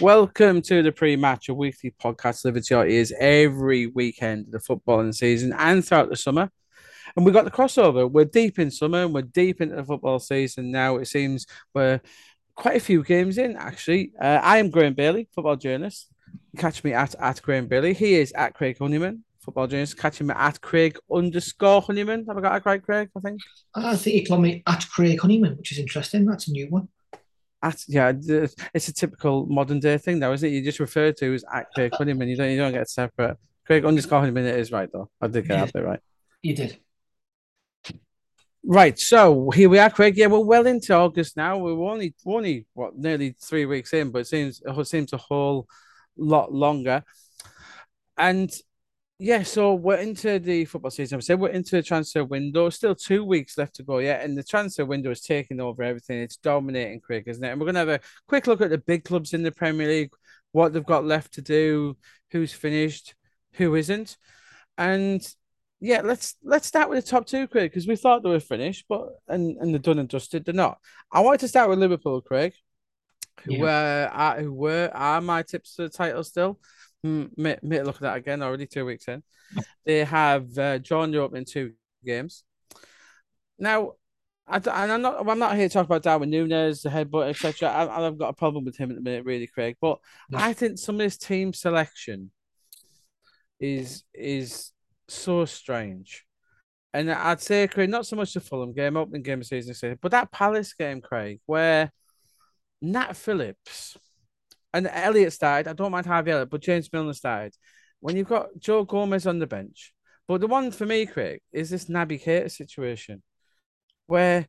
Welcome to the pre-match, a weekly podcast delivered to your ears every weekend of the footballing season and throughout the summer. And we got the crossover. We're deep in summer and we're deep into the football season now. It seems we're quite a few games in, actually. Uh, I am Graeme Bailey, football journalist. Catch me at, at Graeme Bailey. He is at Craig Honeyman, football journalist. Catch him at Craig underscore Honeyman. Have I got it right, Craig? I think. I think you call me at Craig Honeyman, which is interesting. That's a new one. At, yeah, it's a typical modern day thing, though, isn't it? You just refer to as at Craig Honeyman. You don't, you don't get separate. Craig underscore Honeyman. It is right, though. I did get that right. You did. Right, so here we are, Craig. Yeah, we're well into August now. We're only only what nearly three weeks in, but it seems it seems a whole lot longer. And yeah, so we're into the football season. I said we're into the transfer window. Still two weeks left to go yet, and the transfer window is taking over everything. It's dominating, Craig, isn't it? And we're gonna have a quick look at the big clubs in the Premier League, what they've got left to do, who's finished, who isn't, and yeah, let's let's start with the top two, Craig, because we thought they were finished, but and and they're done and dusted. They're not. I wanted to start with Liverpool, Craig, who yeah. were are, who were are my tips for the title still. Mm, mate, mate, look at that again. Already two weeks in, they have uh, drawn Europe in two games. Now, I, and I'm not I'm not here to talk about Darwin Nunez, the headbutt, etc. I, I've got a problem with him at the minute, really, Craig. But I think some of his team selection is is so strange. And I'd say, Craig, not so much the Fulham game, opening game of season, but that Palace game, Craig, where Nat Phillips and Elliott started. I don't mind Harvey Elliott, but James Milner started. When you've got Joe Gomez on the bench, but the one for me, Craig, is this Naby Keita situation, where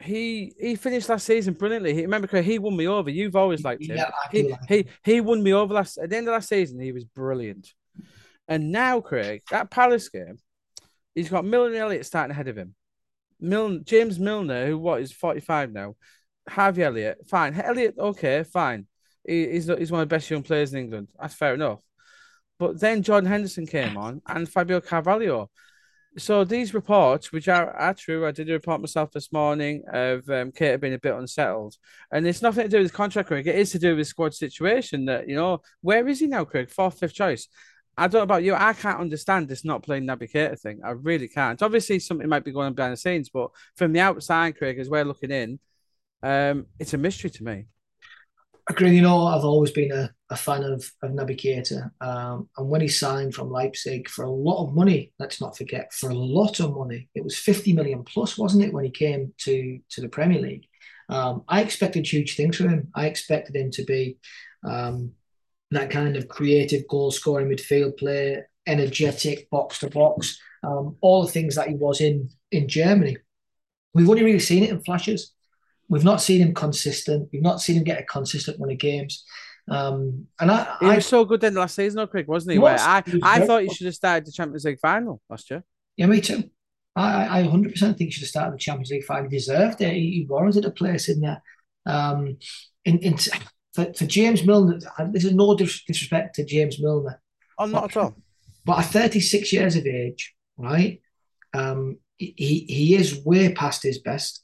he he finished last season brilliantly. He, remember, Craig, he won me over. You've always liked him. Yeah, he, like he, he won me over last at the end of last season. He was brilliant. And now, Craig, that Palace game, he's got Milner and Elliott starting ahead of him. Milner, James Milner, who what is 45 now, Harvey Elliott, fine. Elliott, okay, fine. He, he's, he's one of the best young players in England. That's fair enough. But then Jordan Henderson came on and Fabio Carvalho. So these reports, which are, are true, I did a report myself this morning of um, being a bit unsettled, and it's nothing to do with contract, Craig. It is to do with squad situation. That you know, where is he now, Craig? Fourth, fifth choice. I don't know about you. I can't understand this not playing Naby Keita thing. I really can't. Obviously, something might be going on behind the scenes, but from the outside, Craig, as we're looking in, um, it's a mystery to me. Agree. You know, I've always been a, a fan of, of Naby Keita. Um, and when he signed from Leipzig for a lot of money, let's not forget, for a lot of money, it was 50 million plus, wasn't it, when he came to, to the Premier League? Um, I expected huge things from him. I expected him to be um, that kind of creative goal scoring midfield player, energetic box to box, um, all the things that he was in in Germany. We've only really seen it in flashes. We've not seen him consistent. We've not seen him get a consistent run of games. Um, and I, he I, was so good in the last season, though, Craig, wasn't he? was, I, he I thought he should have started the Champions League final last year. Yeah, me too. I, I 100% think he should have started the Champions League final. He deserved it. He, he warranted a place in there. Um, in, in for, for James Milner, this is no disrespect to James Milner. Oh, not at all. But at 36 years of age, right, um, he, he is way past his best.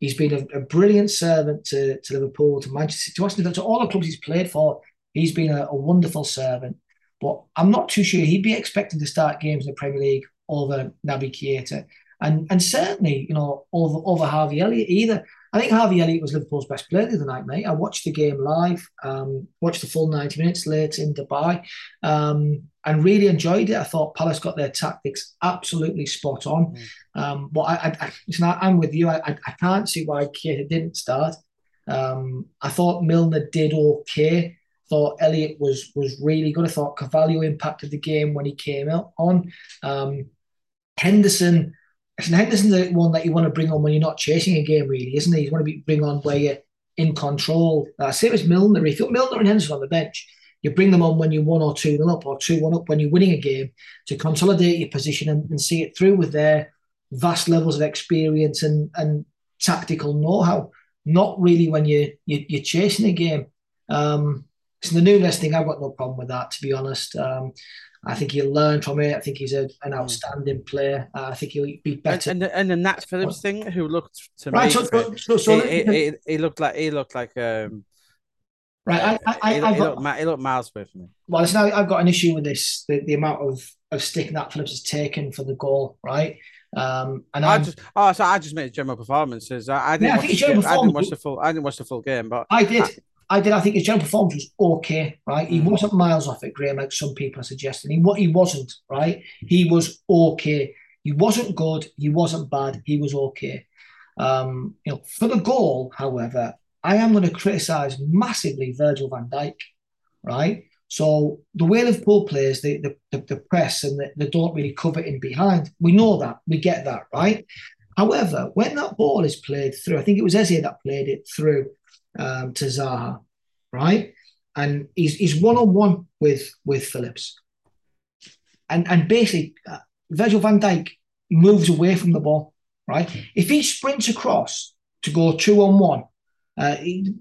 He's been a, a brilliant servant to, to Liverpool, to Manchester, to Arsenal, to all the clubs he's played for. He's been a, a wonderful servant. But I'm not too sure he'd be expecting to start games in the Premier League over Naby Keita. And and certainly, you know, over over Harvey Elliott either. I think Harvey Elliott was Liverpool's best player the other night, mate. I watched the game live, um, watched the full 90 minutes late in Dubai, um, and really enjoyed it. I thought Palace got their tactics absolutely spot on. Mm. Um, but I, I, I, am with you. I, I, can't see why Keita didn't start. Um, I thought Milner did okay. Thought Elliott was was really good. I thought Carvalho impacted the game when he came out on. Um, Henderson and Henderson's the one that you want to bring on when you're not chasing a game, really, isn't he? You want to be, bring on where you're in control. Uh, same as Milner. If you're Milner and Henderson on the bench, you bring them on when you're one or two nil up or two one up when you're winning a game to consolidate your position and, and see it through with their vast levels of experience and, and tactical know-how. Not really when you, you you're chasing a game. Um, so the Nunez thing, I've got no problem with that, to be honest. Um, I think he'll learn from it. I think he's a, an hmm. outstanding player. Uh, I think he'll be better. And, and, and the Nat Phillips thing, who looked to right, me, so, so, so, he, he, he, looked like he looked like um, Right, I, I, I, he, I've he, got, looked, he looked miles away from me. well, it's now I've got an issue with this the, the amount of of stick that Phillips has taken for the goal, right? Um, and I I'm, just oh, so I just made general performances. I, I didn't, Yeah, I watch think the his general game. I didn't watch performance- the full. I didn't watch the full game, but I did. I did. I think his general performance was okay, right? He Mm. wasn't miles off it, Graeme, like some people are suggesting. He what he wasn't, right? He was okay. He wasn't good. He wasn't bad. He was okay. Um, you know, for the goal, however, I am going to criticise massively Virgil van Dijk, right? So the way Liverpool plays, the the, the, the press and the, they don't really cover in behind. We know that. We get that, right? However, when that ball is played through, I think it was Eze that played it through um, to Zaha, right? And he's he's one on one with with Phillips, and and basically uh, Virgil Van Dijk moves away from the ball, right? If he sprints across to go two on one, uh,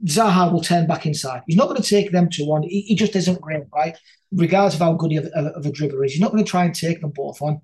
Zaha will turn back inside. He's not going to take them two on. He, he just isn't great, right? Regardless of how good he of, of a dribbler is, he's not going to try and take them both on.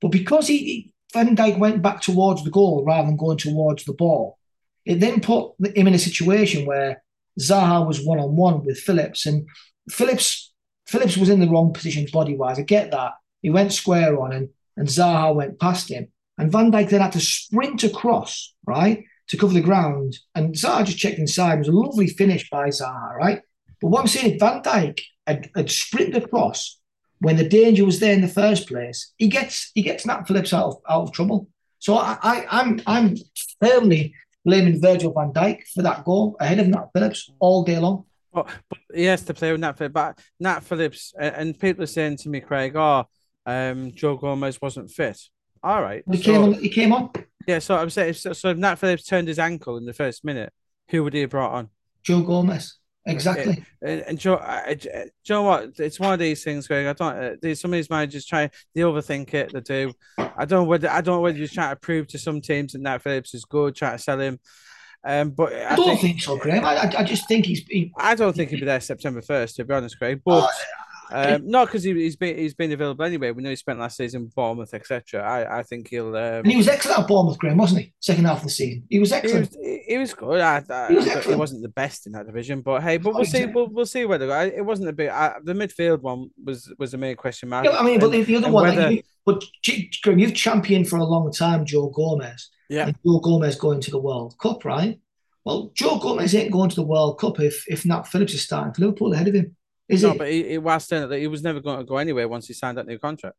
But because he, he Van Dijk went back towards the goal rather than going towards the ball, it then put him in a situation where Zaha was one on one with Phillips, and Phillips Phillips was in the wrong position body wise. I get that. He went square on, and and Zaha went past him, and Van Dijk then had to sprint across right to cover the ground, and Zaha just checked inside. It was a lovely finish by Zaha, right? But what I'm saying, is Van Dijk had, had sprinted across when the danger was there in the first place. He gets he gets Nat Phillips out of out of trouble. So I, I I'm I'm firmly blaming Virgil van Dijk for that goal ahead of Nat Phillips all day long. But, but he has to play with Nat Phillips. But Nat Phillips, and, and people are saying to me, Craig, oh, um, Joe Gomez wasn't fit. All right. He so- came on. He came on. Yeah, so I'm saying, so, so if Nat Phillips turned his ankle in the first minute, who would he have brought on? Joe Gomez. Exactly. And, and Joe, I, I- you know what? It's one of these things, Greg. I don't. Uh, there's some of these managers try, they overthink it. They do. I don't know whether I don't know whether you're trying to prove to some teams that Nat Phillips is good, trying to sell him. Um, but I, I don't think, think, so, Graeme. I, I, just think he's. He, I don't think he'll be there September first, to be honest, Craig. But Oh, um, not because he, he's been he's been available anyway. We know he spent last season Bournemouth, etc. I, I think he'll. Um, and he was excellent at Bournemouth, Graeme, wasn't he? Second half of the season, he was he excellent. was, he, he was good. I, I, He was I- he excellent. wasn't the best in that division, but hey, but we'll see. We'll, we'll see whether it wasn't a big. I, the midfield one was was the main question mark. Yeah, I mean, but And- the, the other one, like, you, but Graeme, you've championed for a long time Joe Gomez. Yeah. Joe Gomez going to the World Cup, right? Well, Joe Gomez ain't going to the World Cup if if Nat Phillips is starting for Liverpool ahead of him, is no, he? but he, he was saying that he was never going to go anywhere once he signed that new contract.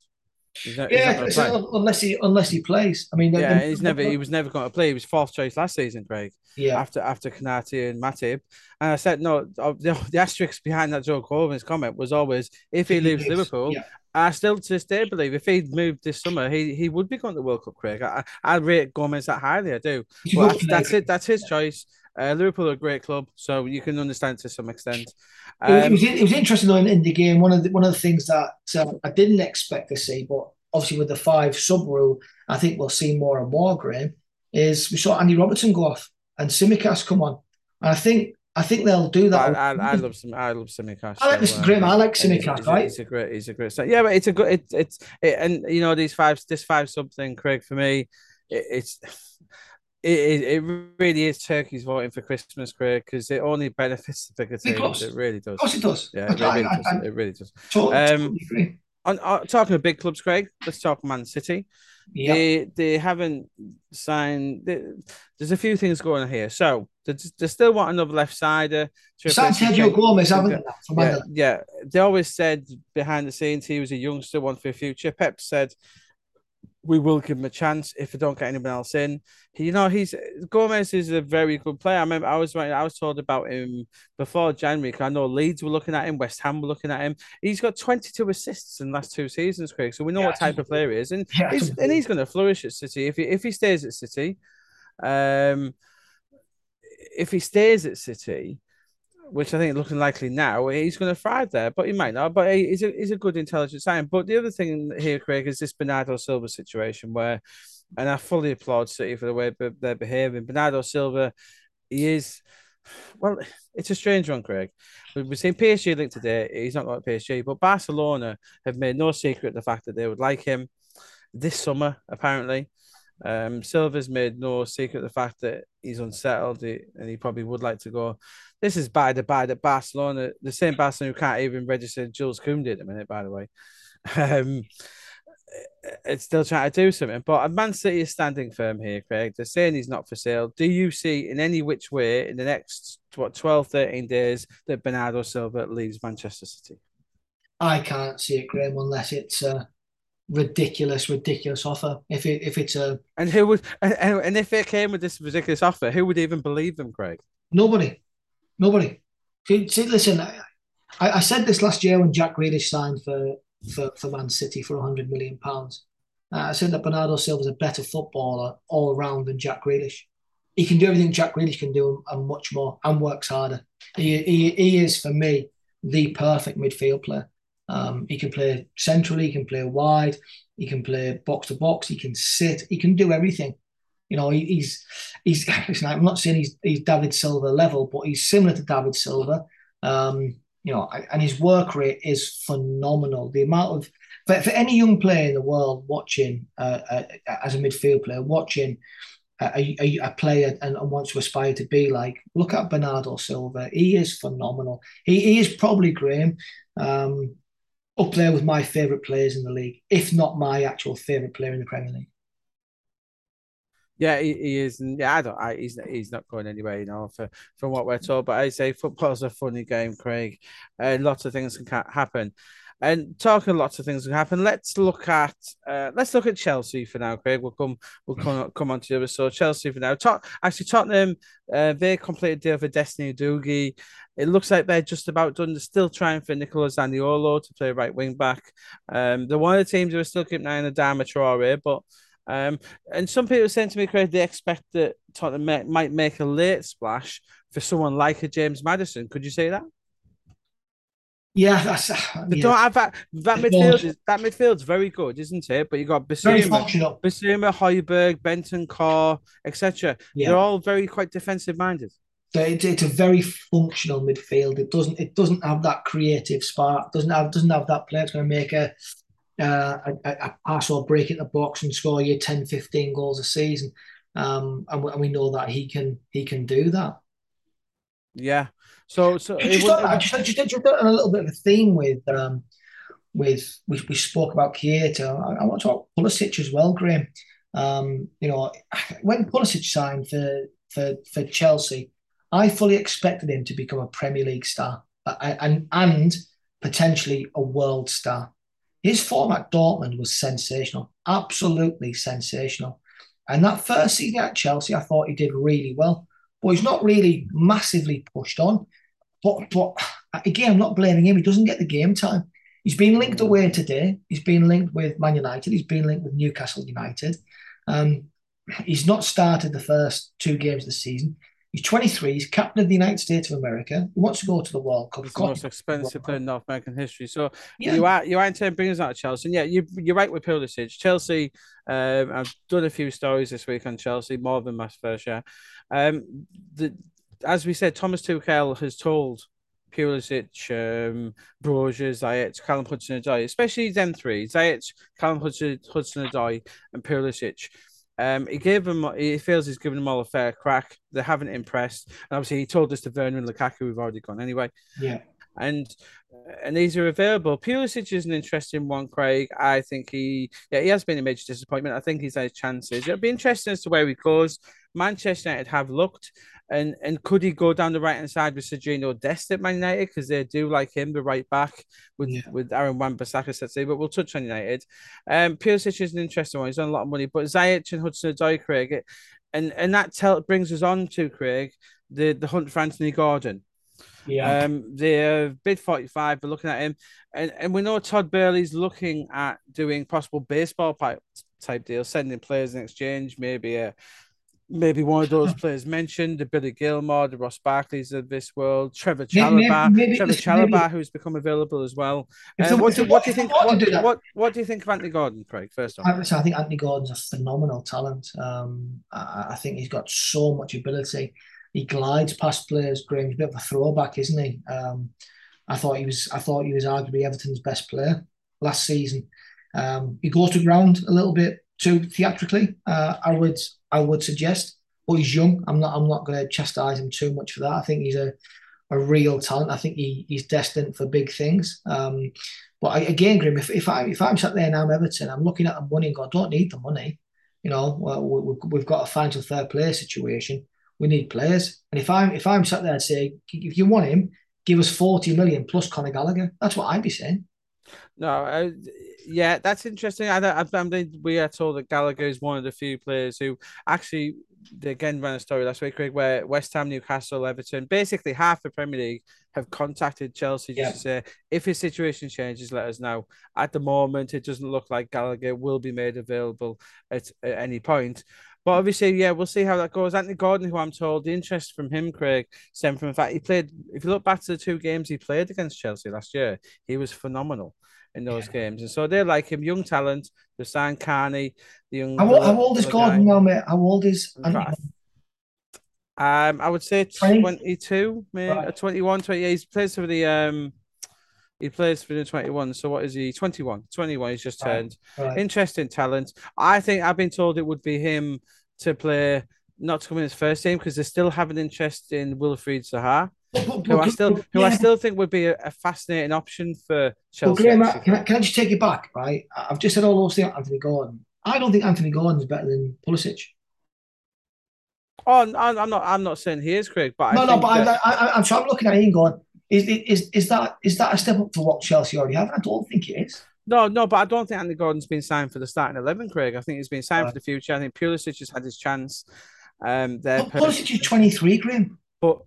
He's not, yeah, unless he unless he plays. I mean, Yeah, the- he's never. He was never going to play. He was fourth choice last season, Craig. yeah. After after Konaté and Matip, and I said no. uh, The, the asterisk behind that Joe Gomez comment was always if he He leaves Liverpool, yeah. I still to this day believe if he'd moved this summer, he he would be going to the World Cup, Craig. I, I rate Gomez that highly. I do. But that's it. That's his choice. Uh, Liverpool are a great club, so you can understand to some extent. It, it Um, was it was interesting though in, in the game. One of the one of the things that um, I didn't expect to see, but obviously with the five sub rule, I think we'll see more and more. Graeme is we saw Andy Robertson go off and Tsimikas come on, and I think I think they'll do that. I, I love some. I love Tsimikas. I like Mr. Graeme. I like Tsimikas, right? He's a great. He's a great. So, yeah, but it's a good. It, it's it, and you know these five. This five something, Craig. For me, it, it's. It, it, it really is turkeys voting for Christmas, Craig, because it only benefits the bigger Big teams. It really does. Of course, it does. Yeah, it I, really I, does. I, It really does. totally, Um, totally. On, on talking of big clubs, Craig, let's talk Man City. Yeah, They they haven't signed. They, there's a few things going on here. So they, they still want another left sider. to Sergio Gomez, haven't they? Yeah, yeah. They always said behind the scenes he was a youngster, one for the future. Pep said we will give him a chance if we don't get anyone else in. He, you know, he's Gomez is a very good player. I remember I was I was told about him before January. 'cause I know Leeds were looking at him, West Ham were looking at him. He's got 22 assists in the last two seasons, Craig. So we know Yeah, what type of player he is, and Yeah, he's, and he's going to flourish at City if he if he stays at City. Um, if he stays at City, which I think looking likely now, he's going to thrive there, but he might not. But he- he's a he's a good intelligent sign. But the other thing here, Craig, is this Bernardo Silva situation where, and I fully applaud City for the way they're behaving. Bernardo Silva, he is. Well, it's a strange one, Craig. We- We've seen PSG linked today. He's not going to PSG, but Barcelona have made no secret of the fact that they would like him this summer, apparently. Um, Silva's made no secret of the fact that he's unsettled and he probably would like to go. This is the by that Barcelona, the same Barcelona who can't even register Jules Koundé at the minute, by the way. Um, it's still trying to do something. But Man City is standing firm here, Craig. They're saying he's not for sale. Do you see in any which way in the next what 12, 13 days that Bernardo Silva leaves Manchester City? I can't see it, Graeme, unless it's a ridiculous, ridiculous offer. If it if it's a and who would and, and if it came with this ridiculous offer, who would even believe them, Craig? Nobody, nobody. See, listen, I, I said this last year when Jack Grealish signed for for, for Man City for 100 million pounds. Uh, I said that Bernardo Silva is a better footballer all around than Jack Grealish. He can do everything Jack Grealish can do and much more, and works harder. He, he, he is for me the perfect midfield player. Um, he can play centrally, he can play wide, he can play box to box, he can sit, he can do everything. You know, he, he's he's. Listen, I'm not saying he's he's David Silva level, but he's similar to David Silva. Um, you know, and his work rate is phenomenal. The amount of for, for any young player in the world watching uh, uh, as a midfield player, watching a, a, a player and, and, wants to aspire to be like, look at Bernardo Silva. He is phenomenal. He, he is probably Graeme um, up there with my favourite players in the league, if not my actual favourite player in the Premier League. Yeah, he, he is, yeah, I don't. I, he's he's not going anywhere, you know. For from what we're told, but I say football's a funny game, Craig, and lots of things can happen. And talking lots of things can happen. Let's look at uh, let's look at Chelsea for now, Craig. We'll come we'll come come on to the other. So Chelsea for now. Talk actually Tottenham. Uh, they completed deal for Destiny Udogie. It looks like they're just about done. They're still trying for Nicolo Zaniolo to play right wing back. Um, they're one of the teams who are still keeping an eye on Adama Traore, but um, and some people saying to me, Craig, they expect that Tottenham might make a late splash for someone like a James Maddison. Could you say that? Yeah, that's. Uh, they yeah. don't have that. That midfield is that midfield's very good, isn't it? But you got Bissouma, Bissouma, Bentancur, etc. Yeah. They're all very quite defensive minded. It's a very functional midfield. It doesn't. It doesn't have that creative spark. Doesn't have. Doesn't have that player that's going to make a uh, a, a, pass or break in the box and score you 10, 15 goals a season. Um, and, we, and, we know that he can he can do that. Yeah. So so just, would, on, just, just, just, on a little bit of a theme with um, with we, we spoke about Keita. I, I want to talk Pulisic as well, Graham. Um, you know, when Pulisic signed for for for Chelsea, I fully expected him to become a Premier League star and and potentially a world star. His form at Dortmund was sensational, absolutely sensational. And that first season at Chelsea, I thought he did really well. But he's not really massively pushed on. But but again, I'm not blaming him. He doesn't get the game time. He's been linked away today. He's been linked with Man United. He's been linked with Newcastle United. Um, he's not started the first two games of the season. He's 23. He's captain of the United States of America. He wants to go to the World Cup. It's the most expensive player in North American history. So yeah. you are you are in turn bringing us out of Chelsea. And yeah, you you're right with Pulisic. Chelsea. Um, I've done a few stories this week on Chelsea, more than my fair share. Um, the as we said, Thomas Tuchel has told Pulisic, um, Broja, Ziyech, Callum Hudson-Odoi, especially them three, Ziyech, Callum Hudson-Odoi, and Pulisic um, he gave them. He feels he's given them all a fair crack. They haven't impressed, and obviously he told us to Werner and Lukaku. We've already gone anyway. Yeah. And and these are available. Pulisic is an interesting one, Craig. I think he, yeah, he has been a major disappointment. I think he's had chances. It'll be interesting as to where he goes. Manchester United have looked, and and could he go down the right hand side with Sergiño Dest at Man United because they do like him, the right back with yeah. with Aaron Wan-Bissaka, let's say. But we'll touch on United. Um, Pulisic is an interesting one. He's on a lot of money, but Ziyech and Hudson-Odoi, Craig, it, and and that tell brings us on to Craig the the hunt for Anthony Gordon. Yeah. Um, they're bid 45, we're looking at him. And, and we know Todd Boehly's looking at doing possible baseball type, type deals, sending players in exchange, maybe a maybe one of those players mentioned, the Billy Gilmour, the Ross Barkleys of this world, Trevoh Chalobah, maybe, maybe, Trevoh Chalobah, who's become available as well. Uh, what, do, what, do, you think? What, do what, what, do you think of Anthony Gordon, Craig? First off, I, I think Anthony Gordon's a phenomenal talent. Um, I, I, think he's got so much ability. He glides past players. Graeme's a bit of a throwback, isn't he? Um, I thought he was. I thought he was arguably Everton's best player last season. Um, he goes to ground a little bit too theatrically. Uh, I would I would suggest, but he's young. I'm not I'm not going to chastise him too much for that. I think he's a a real talent. I think he, he's destined for big things. Um, but I, again, Grim, if, if I if I'm sat there now, I'm Everton, I'm looking at the money and go, I don't need the money. You know, we, have got a financial third player situation. We need players, and if I'm if I'm sat there and say, if you want him, give us forty million plus Conor Gallagher. That's what I'd be saying. No, uh, yeah, that's interesting. I, I, I mean, we are told that Gallagher is one of the few players who actually, they again ran a story last week, Craig, where West Ham, Newcastle, Everton, basically half the Premier League have contacted Chelsea just yeah. to say if his situation changes, let us know. At the moment, it doesn't look like Gallagher will be made available at, at any point. But obviously, yeah, we'll see how that goes. Anthony Gordon, who I'm told the interest from him, Craig, stemmed from the fact he played. If you look back to the two games he played against Chelsea last year, he was phenomenal in those yeah. games. And so they like him, young talent. The San Carney, the young. How, how old is Gordon now, mate? How old is Anthony? Um, I would say 22, maybe right. 21, 28. He plays for the um he plays for the 21. So what is he? 21. 21. He's just turned. Right. Right. Interesting talent. I think I've been told it would be him to play, not to come in his first team because they still have an interest in Wilfried Zaha. who I still, who yeah. I still think would be a, a fascinating option for Chelsea. Uh, well, Graeme, can I, can I just take you back? Right, I've just said all those things. Anthony Gordon. I don't think Anthony Gordon is better than Pulisic. Oh, I'm not. I'm not saying he is, Craig. But no, no. But that... I, I, I'm, so I'm looking at him going, is, is is that is that a step up to what Chelsea already have? I don't think it is. No, no, but I don't think Andy Gordon's been signed for the starting eleven, Craig. I think he's been signed right. for the future. I think Pulisic has had his chance. Um, there. Pulisic is twenty three, Graeme. But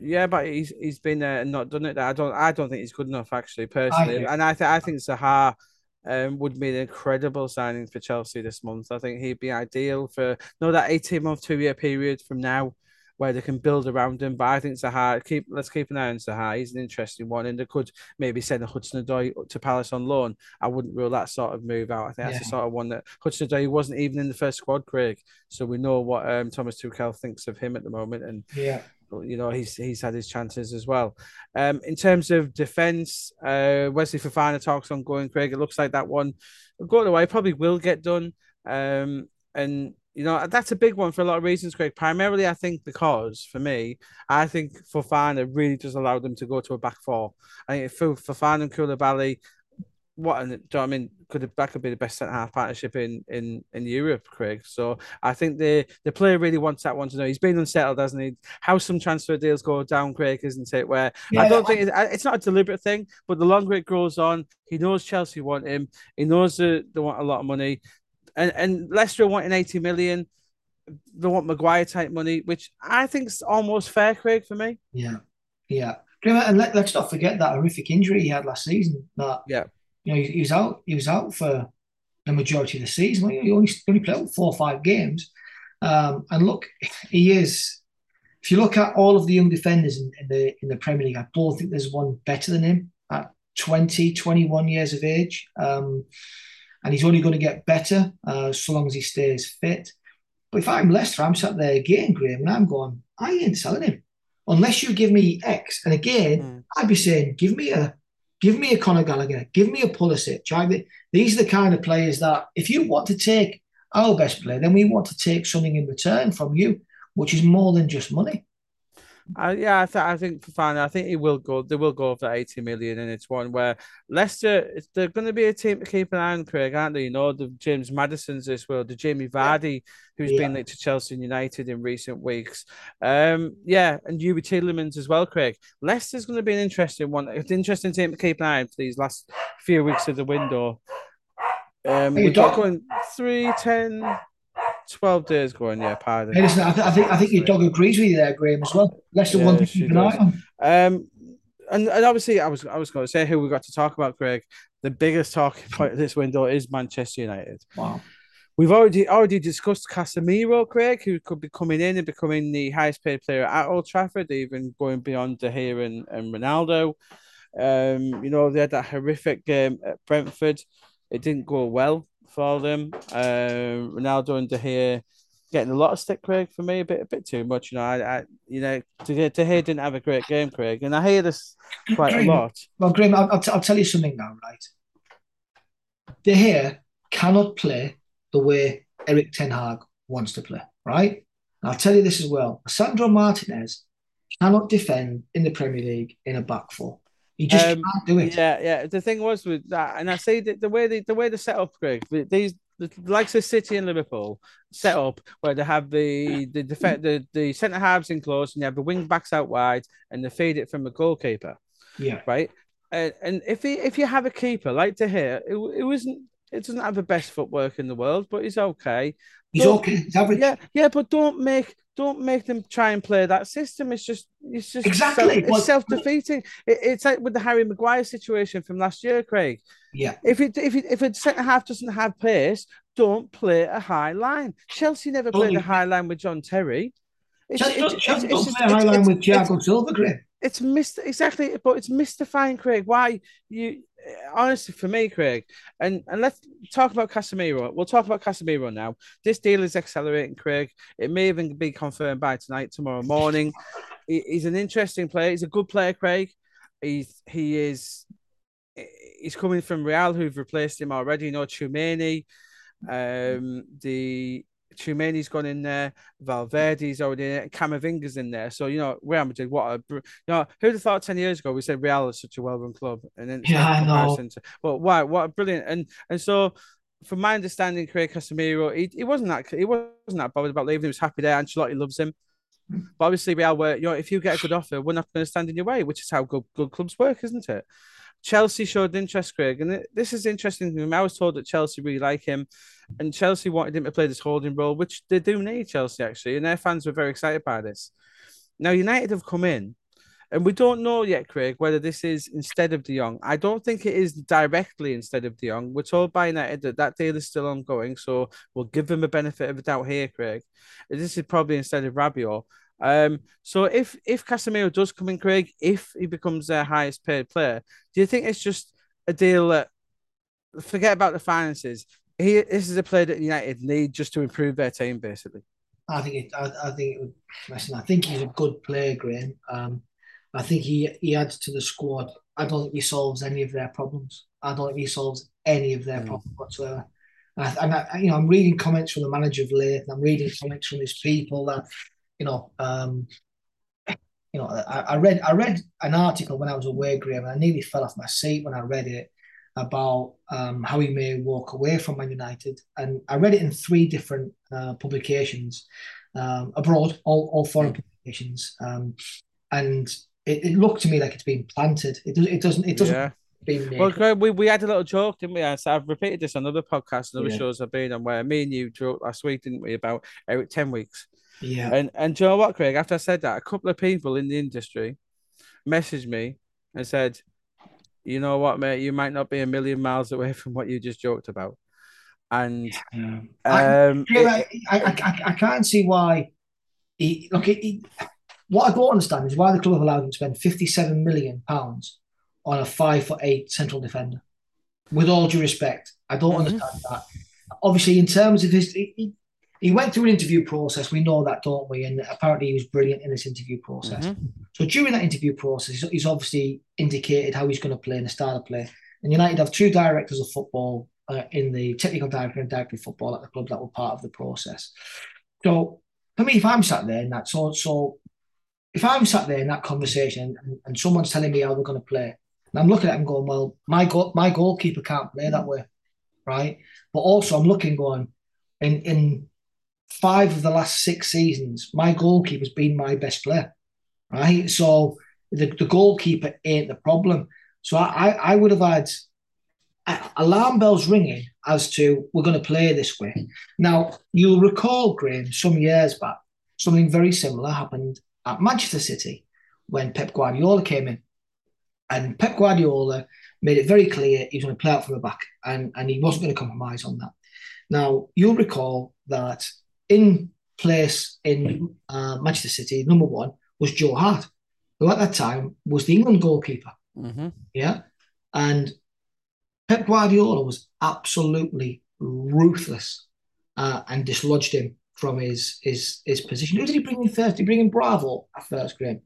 yeah, but he's he's been uh, not done it. I don't I don't think he's good enough actually personally, I and I think I think Zaha um, would be an incredible signing for Chelsea this month. I think he'd be ideal for no that eighteen month two year period from now where they can build around him. But I think Zaha, keep let's keep an eye on Zaha. He's an interesting one, and they could maybe send a Hudson Odoi to Palace on loan. I wouldn't rule that sort of move out. I think that's the sort of one that Hudson Odoi wasn't even in the first squad, Craig. So we know what um, Thomas Tuchel thinks of him at the moment, and yeah. You know he's he's had his chances as well. Um, in terms of defense, uh, Wesley Fofana talks ongoing. Craig, it looks like that one going away probably will get done. Um, and you know, that's a big one for a lot of reasons, Craig. Primarily, I think because for me, I think Fofana really does allow them to go to a back four. I think for Fofana and Koulibaly, what and do I mean? Could have, that could be the best centre half partnership in in in Europe, Craig. So I think the the player really wants that one to know. He's been unsettled, hasn't he? How some transfer deals go down, Craig, isn't it? Where yeah, I don't think it's, it's, not a deliberate thing, but the longer it grows on, he knows Chelsea want him. He knows that they want a lot of money and and Leicester wanting 80 million. They want Maguire type money, which I think is almost fair, Craig, for me. Yeah, yeah. And let, us not forget that horrific injury he had last season. That yeah, you know, he, he was out. He was out for the majority of the season. He only, only played four or five games. Um, and look, he is. If you look at all of the young defenders in, in, the in the Premier League, I don't think there's one better than him at 20, 21 years of age. Um, and he's only going to get better uh, so long as he stays fit. But if I'm Leicester, I'm sat there again, Graeme, and I'm going, I ain't selling him unless you give me X. And again, mm. I'd be saying, give me a give me a Conor Gallagher, give me a Pulisic. These are the kind of players that if you want to take our best player, then we want to take something in return from you, which is more than just money. Uh, yeah, I, th- I think for fine. I think he will go. They will go for eighty million, and it's one where Leicester. They're going to be a team to keep an eye on, Craig, aren't they? You know, the James Maddisons this world, the Jamie Vardy, who's yeah. been linked to Chelsea United in recent weeks. Um, yeah, and Youri Tielemans as well, Craig. Leicester's going to be an interesting one. It's an interesting team to keep an eye on for these last few weeks of the window. Um, got going three, ten, 12 days going, yeah, pardon. Hey, listen, I, th- I, think I think your dog agrees with you there, Graeme, as well. Leicester yeah, one to keep an eye on. Um, and, and obviously, I was I was going to say who we got to talk about, Greg. The biggest talking point of this window is Manchester United. Wow. We've already already discussed Casemiro, Craig, who could be coming in and becoming the highest paid player at Old Trafford, even going beyond De Gea and, and Ronaldo. Um, you know, they had that horrific game at Brentford. It didn't go well for them. Um, Ronaldo and De Gea getting a lot of stick, Craig, for me, a bit a bit too much. You know, I, I you know, De, De Gea didn't have a great game, Craig, and I hear this quite Graeme, a lot. Well, Graeme, I'll, I'll, t- I'll tell you something now, right? De Gea cannot play the way Erik Ten Hag wants to play, right? And I'll tell you this as well. Sandro Martinez cannot defend in the Premier League in a back four. You just um, can't do it. Yeah, yeah. The thing was with that, and I say that the way they, the way the setup, Greg, these the likes of City and Liverpool set up where they have the the def- the, the centre halves in close and you have the wing backs out wide and they feed it from the goalkeeper. Yeah. Right. And, and if he, if you have a keeper like De Gea, it, it wasn't it doesn't have the best footwork in the world, but he's okay. He's don't, okay. He's average. Yeah, yeah, but don't make don't make them try and play that system. It's just it's just exactly self, it's self defeating. It, it's like with the Harry Maguire situation from last year, Craig. Yeah. If it if it, if a centre half doesn't have pace, don't play a high line. Chelsea never played a high line with John Terry. It's, Chelsea, it's, Chelsea it's, play a high line with Thiago Silva, Craig. It's missed exactly, but it's mystifying, Craig. Why you honestly for me, Craig, and and let's talk about Casemiro. We'll talk about Casemiro now. This deal is accelerating, Craig. It may even be confirmed by tonight, tomorrow morning. he's an interesting player. He's a good player, Craig. He's he is he's coming from Real, who've replaced him already. You know, Tchouameni, um, the Tchouameni's gone in there, Valverde's already in it, Camavinga's in there. So you know, Real Madrid, what a you know, who'd have thought ten years ago we said Real is such a well-run club, and then yeah, I know. To, well, wow, what a brilliant and and so. From my understanding, Craig Casemiro, he, he wasn't that he wasn't that bothered about leaving. He was happy there. Ancelotti loves him. But obviously, Real were you know if you get a good offer, we're not going to stand in your way, which is how good good clubs work, isn't it? Chelsea showed interest, Craig, and this is interesting to me. I was told that Chelsea really like him, and Chelsea wanted him to play this holding role, which they do need Chelsea actually, and their fans were very excited by this. Now United have come in, and we don't know yet, Craig, whether this is instead of De Jong. I don't think it is directly instead of De Jong. We're told by United that that deal is still ongoing, so we'll give them a benefit of the doubt here, Craig. This is probably instead of Rabiot. Um, so if if Casemiro does come in, Craig, if he becomes their highest paid player, do you think it's just a deal that forget about the finances? He this is a player that United need just to improve their team, basically. I think it. I, I think it would. Listen, I think he's a good player, Graeme. Um, I think he he adds to the squad. I don't think he solves any of their problems. I don't think he solves any of their mm. problems whatsoever. And, I, you know, I'm reading comments from the manager of Leith. I'm reading comments from his people that you know, um, you know, I, I, read I read an article when I was away, Graeme, and I nearly fell off my seat when I read it about um, how he may walk away from Man United, and I read it in three different uh, publications um, abroad, all, all foreign publications, um, and it, it, looked to me like it's been planted. It, does, it doesn't. It doesn't. Yeah. Well, we, we had a little joke, didn't we? So I've repeated this on other podcasts and other yeah. shows I've been on where me and you joked last week, didn't we, about Eric ten weeks. Yeah. And and you know what, Craig? After I said that, a couple of people in the industry messaged me and said, "You know what, mate? You might not be a million miles away from what you just joked about." And yeah. um, I, I, I, I, can't see why. He, look, he, what I don't understand is why the club have allowed him to spend fifty-seven million pounds on a five foot eight central defender. With all due respect, I don't mm-hmm. understand that. Obviously, in terms of his, he, he went through an interview process. We know that, don't we? And apparently, he was brilliant in this interview process. Mm-hmm. So during that interview process, he's obviously indicated how he's going to play and the style of play. And United have two directors of football uh, in the technical director and director of football at the club that were part of the process. So for me, if I'm sat there in that, so so if I'm sat there in that conversation and, and someone's telling me how they're going to play, and I'm looking at him going, well, my goal, my goalkeeper can't play that way, right? But also I'm looking going in in five of the last six seasons, my goalkeeper's been my best player, right? So the, the goalkeeper ain't the problem. So I, I would have had alarm bells ringing as to we're going to play this way. Now, you'll recall, Graeme, some years back, something very similar happened at Manchester City when Pep Guardiola came in. And Pep Guardiola made it very clear he was going to play out from the back and, and he wasn't going to compromise on that. Now, you'll recall that in place in uh, Manchester City, number one, was Joe Hart, who at that time was the England goalkeeper. Mm-hmm. Yeah. And Pep Guardiola was absolutely ruthless uh, and dislodged him from his his his position. Who did he bring in first? Did he bring in Bravo at first, Graeme?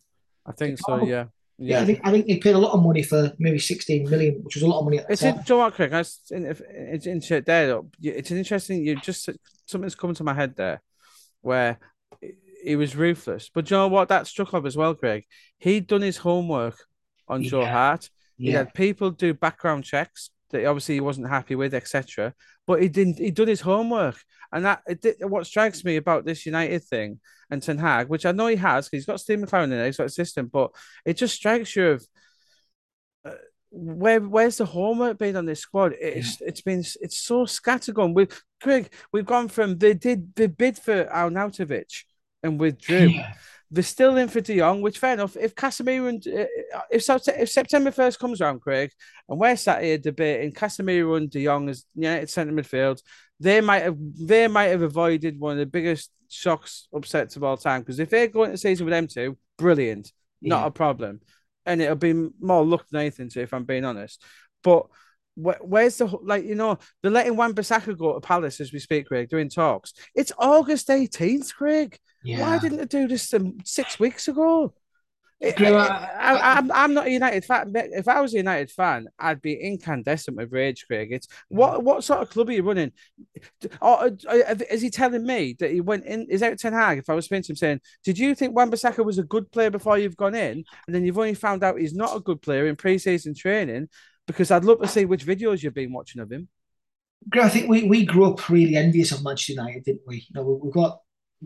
I think so, yeah. Yeah, I think I think he paid a lot of money for maybe 16 million, which was a lot of money. At the It's time. in, Joe Craig. I, s- in- if- it's into there. It's an interesting. You just something's coming to my head there, where he was ruthless. But you know what? That struck up as well, Greg. He'd done his homework on Joe Yeah. Hart. He Yeah, had people do background checks that obviously he wasn't happy with, etc. But he didn't. He'd done his homework, and that it, did- what strikes me about this United thing and Ten Hag, which I know he has, 'cause he's got Steve McClaren in there, he's got a system, but it just strikes you of uh, where where's the homework been on this squad? It's it's been it's so scattergun. With Craig, we've gone from they did the bid for Arnautovic and withdrew. yeah, They're still in for De Jong, which fair enough. If Casemiro and uh, if if September first comes around, Craig, and we're sat here debating Casemiro and De Jong as United centre midfield, they might have they might have avoided one of the biggest shocks, upsets of all time. Because if they're going to season with them two, brilliant, not Yeah. a problem, and it'll be more luck than anything. To if I'm being honest, but. Wh- Where's the like you know they're letting Wan Bissaka go to Palace as we speak, Craig, doing talks. It's August 18th, Craig. yeah. Why didn't they do this um, six weeks ago? I, I, am I'm not a United fan. If I was a United fan, I'd be incandescent with rage, Craig. It's what what sort of club are you running? Or, uh, is he telling me that he went in? Is out Ten Hag? If I was speaking to him saying, "Did you think Wan-Bissaka was a good player before you've gone in, and then you've only found out he's not a good player in pre-season training?" Because I'd love to see which videos you've been watching of him. I think we, we grew up really envious of Manchester United, didn't we? You know, we, we've got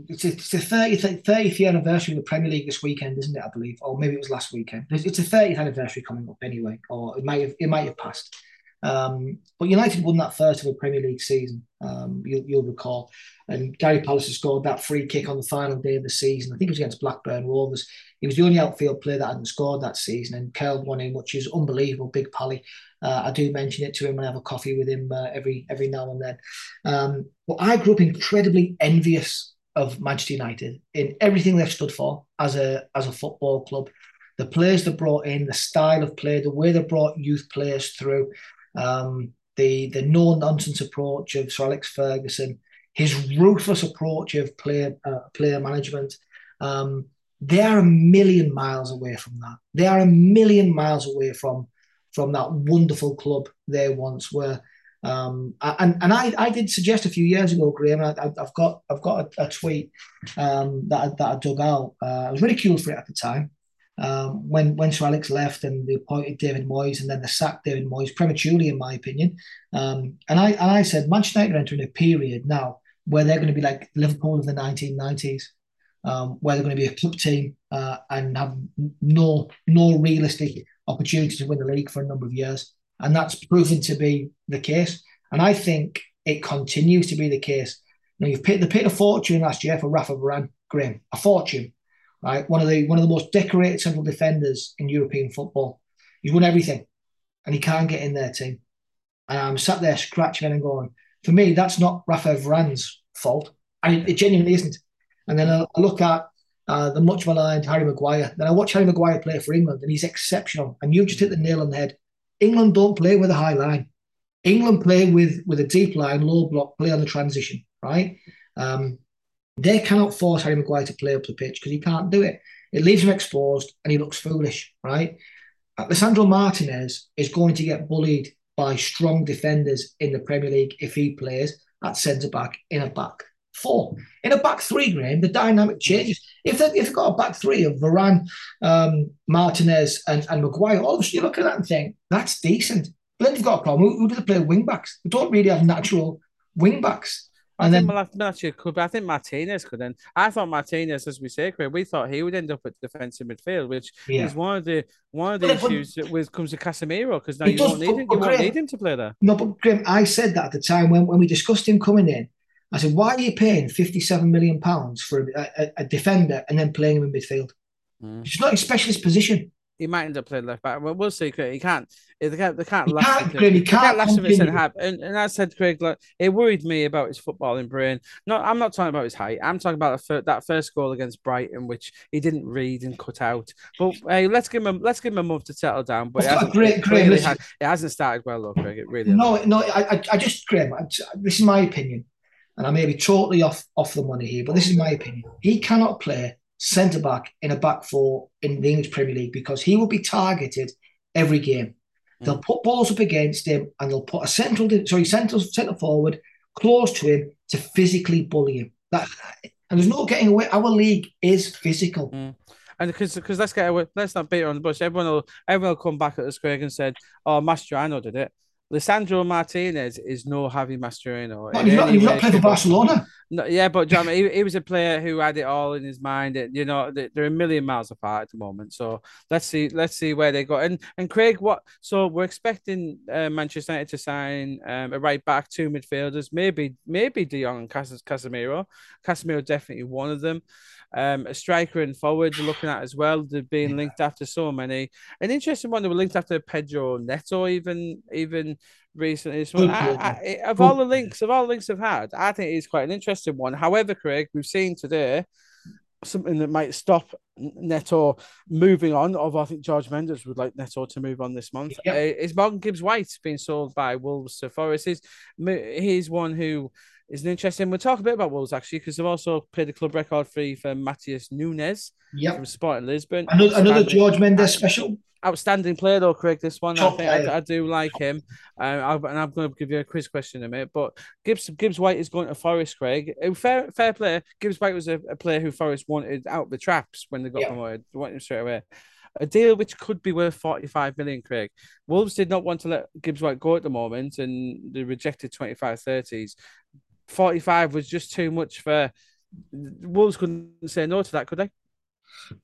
it's, the 30th, 30th anniversary of the Premier League this weekend, isn't it? I believe, or maybe it was last weekend. It's, it's a 30th anniversary coming up anyway, or it might have it might have passed. Um, but United won that first of a Premier League season. Um, you'll, you'll recall, and Gary Pallister scored that free kick on the final day of the season. I think it was against Blackburn Rovers. He was the only outfield player that hadn't scored that season, and curled one in, which is unbelievable. Big Pally. Uh, I do mention it to him when I have a coffee with him uh, every every now and then. Um, but I grew up incredibly envious of Manchester United in everything they've stood for as a as a football club. The players they brought in, the style of play, the way they brought youth players through, um, the the no nonsense approach of Sir Alex Ferguson, his ruthless approach of player uh, player management. Um, they are a million miles away from that. They are a million miles away from from that wonderful club they once were. Um, and and I, I did suggest a few years ago, Graeme. I, have got I've got a, a tweet um, that I, that I dug out. Uh, I was ridiculed for it at the time um, when when Sir Alex left and they appointed David Moyes and then they sacked David Moyes prematurely, in my opinion. Um, and I and I said Manchester United are entering a period now where they're going to be like Liverpool of the 1990s, um, where they're going to be a club team uh, and have no no realistic opportunity to win the league for a number of years. And that's proven to be the case. And I think it continues to be the case. Now you've paid, they paid a fortune last year for Rafa Varane, Graeme, a fortune, right? One of the one of the most decorated central defenders in European football. He's won everything, and he can't get in their team. And I'm sat there scratching and going, for me, that's not Rafa Varane's fault, and it, it genuinely isn't. And then I, I look at uh, the much maligned Harry Maguire. Then I watch Harry Maguire play for England, and he's exceptional. And you just hit the nail on the head. England don't play with a high line. England play with with a deep line, low block, play on the transition, right? Um, they cannot force Harry Maguire to play up the pitch because he can't do it. It leaves him exposed and he looks foolish, right? Alessandro Martinez is going to get bullied by strong defenders in the Premier League if he plays at centre back in a back four. In a back three, Graeme, the dynamic changes. If, they, if they've got a back three of Varane, um, Martinez, and, and Maguire, all of a sudden you look at that and think, that's decent. But then they've got a problem. Who, who do they play wing backs? They don't really have natural wing backs. I And think then Malacia could, but I think Martinez could. And I thought Martinez, as we say, Craig, we thought he would end up at defensive midfield, which Yeah. is one of the one of the But- but- issues that with comes to Casemiro because now you does, won't need him. but You won't need him to play there. No, but Graeme, I said that at the time when, when we discussed him coming in. I said, why are you paying £57 million pounds for a, a, a defender and then playing him in midfield? Mm. It's not his specialist position. He might end up playing left back. Well, we'll see. Craig. He can't. They can't. They can't He last. can't. Graeme, he can't can't last continue. have. And, and I said, Craig, like it worried me about his footballing brain. No, I'm not talking about his height. I'm talking about the fir- that first goal against Brighton, which he didn't read and cut out. But hey, let's give him. A, let's give him a month to settle down. But it I've got a hasn't, great- it, great clearly listen. ha- it hasn't started well, though, Craig. It really. hasn't. No, no, I, I, I just, Craig. I, this is my opinion. And I may be totally off, off the money here, but this is my opinion. He cannot play centre back in a back four in the English Premier League because he will be targeted every game. Mm. They'll put balls up against him and they'll put a central, sorry, central centre forward close to him to physically bully him. That and there's no getting away. Our league is physical. Mm. And because because let's get away, let's not beat on the bush. Everyone will everyone will come back at us, Craig, and said, "Oh, Mascherano did it." Lisandro Martinez is no Javi Mascherano. He's, not, he's not playing for Barcelona. No, yeah, but John, he, he was a player who had it all in his mind. It, you know, they're a million miles apart at the moment. So let's see, let's see where they go. And and Craig, what? So we're expecting uh, Manchester United to sign um, a right back, two midfielders, maybe maybe De Jong and Cas- Casemiro. Casemiro definitely one of them. Um, a striker and forward looking at as well. They're being linked after so many. An interesting one. They were linked after Pedro Neto, even even recently. So I, I, of all the links, of all the links I've had, I think it's quite an interesting one. However, Craig, we've seen today something that might stop Neto moving on. Although I think George Mendes would like Neto to move on this month. Yep. Uh, is Morgan Gibbs White being sold by Wolves to Forest? He's, he's one who is an interesting. We'll talk a bit about Wolves actually because they've also paid a club record fee for Matheus Nunes yep. from Sporting Lisbon. Another, another George Mendes special. Outstanding player though, Craig. This one, I think I, I, do like him. Um, and I'm going to give you a quiz question in a minute. But Gibbs Gibbs White is going to Forest, Craig. Fair fair player. Gibbs White was a, a player who Forest wanted out the traps when they got yep. promoted. They wanted him straight away a deal which could be worth 45 million, Craig. Wolves did not want to let Gibbs White go at the moment and they rejected 25 30s. 45 was just too much for Wolves couldn't say no to that, could they?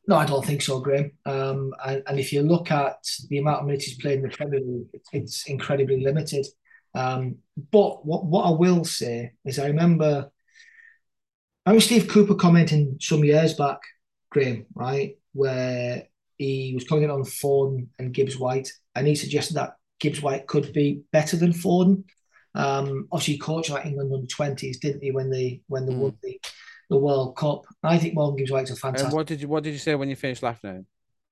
No, I don't think so, Graeme. Um, and, and, if you look at the amount of minutes he's played in the Premier League, it's, it's incredibly limited. Um, but what, what I will say is, I remember, I remember Steve Cooper commenting some years back, Graeme, right, where he was commenting on Foden and Gibbs White, and he suggested that Gibbs White could be better than Foden. Um, obviously, he coached like England under twenties, didn't he? When they when they mm. won the, the World Cup. I think Morgan Gibbs White's a fantastic. And what did you what did you say when you finished laughing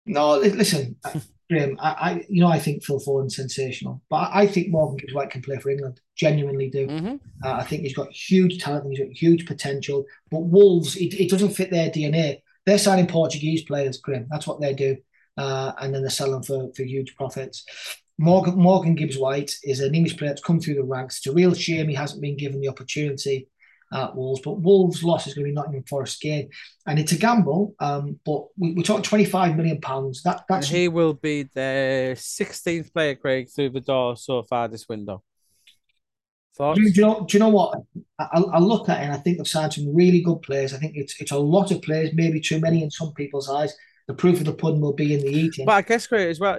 No, listen, Graeme. I, I, you know I think Phil Foden's sensational, but I think Morgan Gibbs White can play for England. Genuinely do. Mm-hmm. Uh, I think he's got huge talent. And he's got huge potential. But Wolves, it, it doesn't fit their DNA. They're signing Portuguese players, Graeme. That's what they do. Uh, and then they're selling for, for huge profits. Morgan, Morgan Gibbs White is an English player that's come through the ranks. It's a real shame he hasn't been given the opportunity at Wolves, but Wolves' loss is going to be Nottingham Forest game, and it's a gamble. Um, but we, we talk twenty five million pounds. That that's and he will be the sixteenth player, Craig, through the door so far this window. Do you, know? Do you know what? I, I look at it and I think they've signed some really good players. I think it's it's a lot of players, maybe too many in some people's eyes the proof of the pudding will be in the eating. But I guess great as well.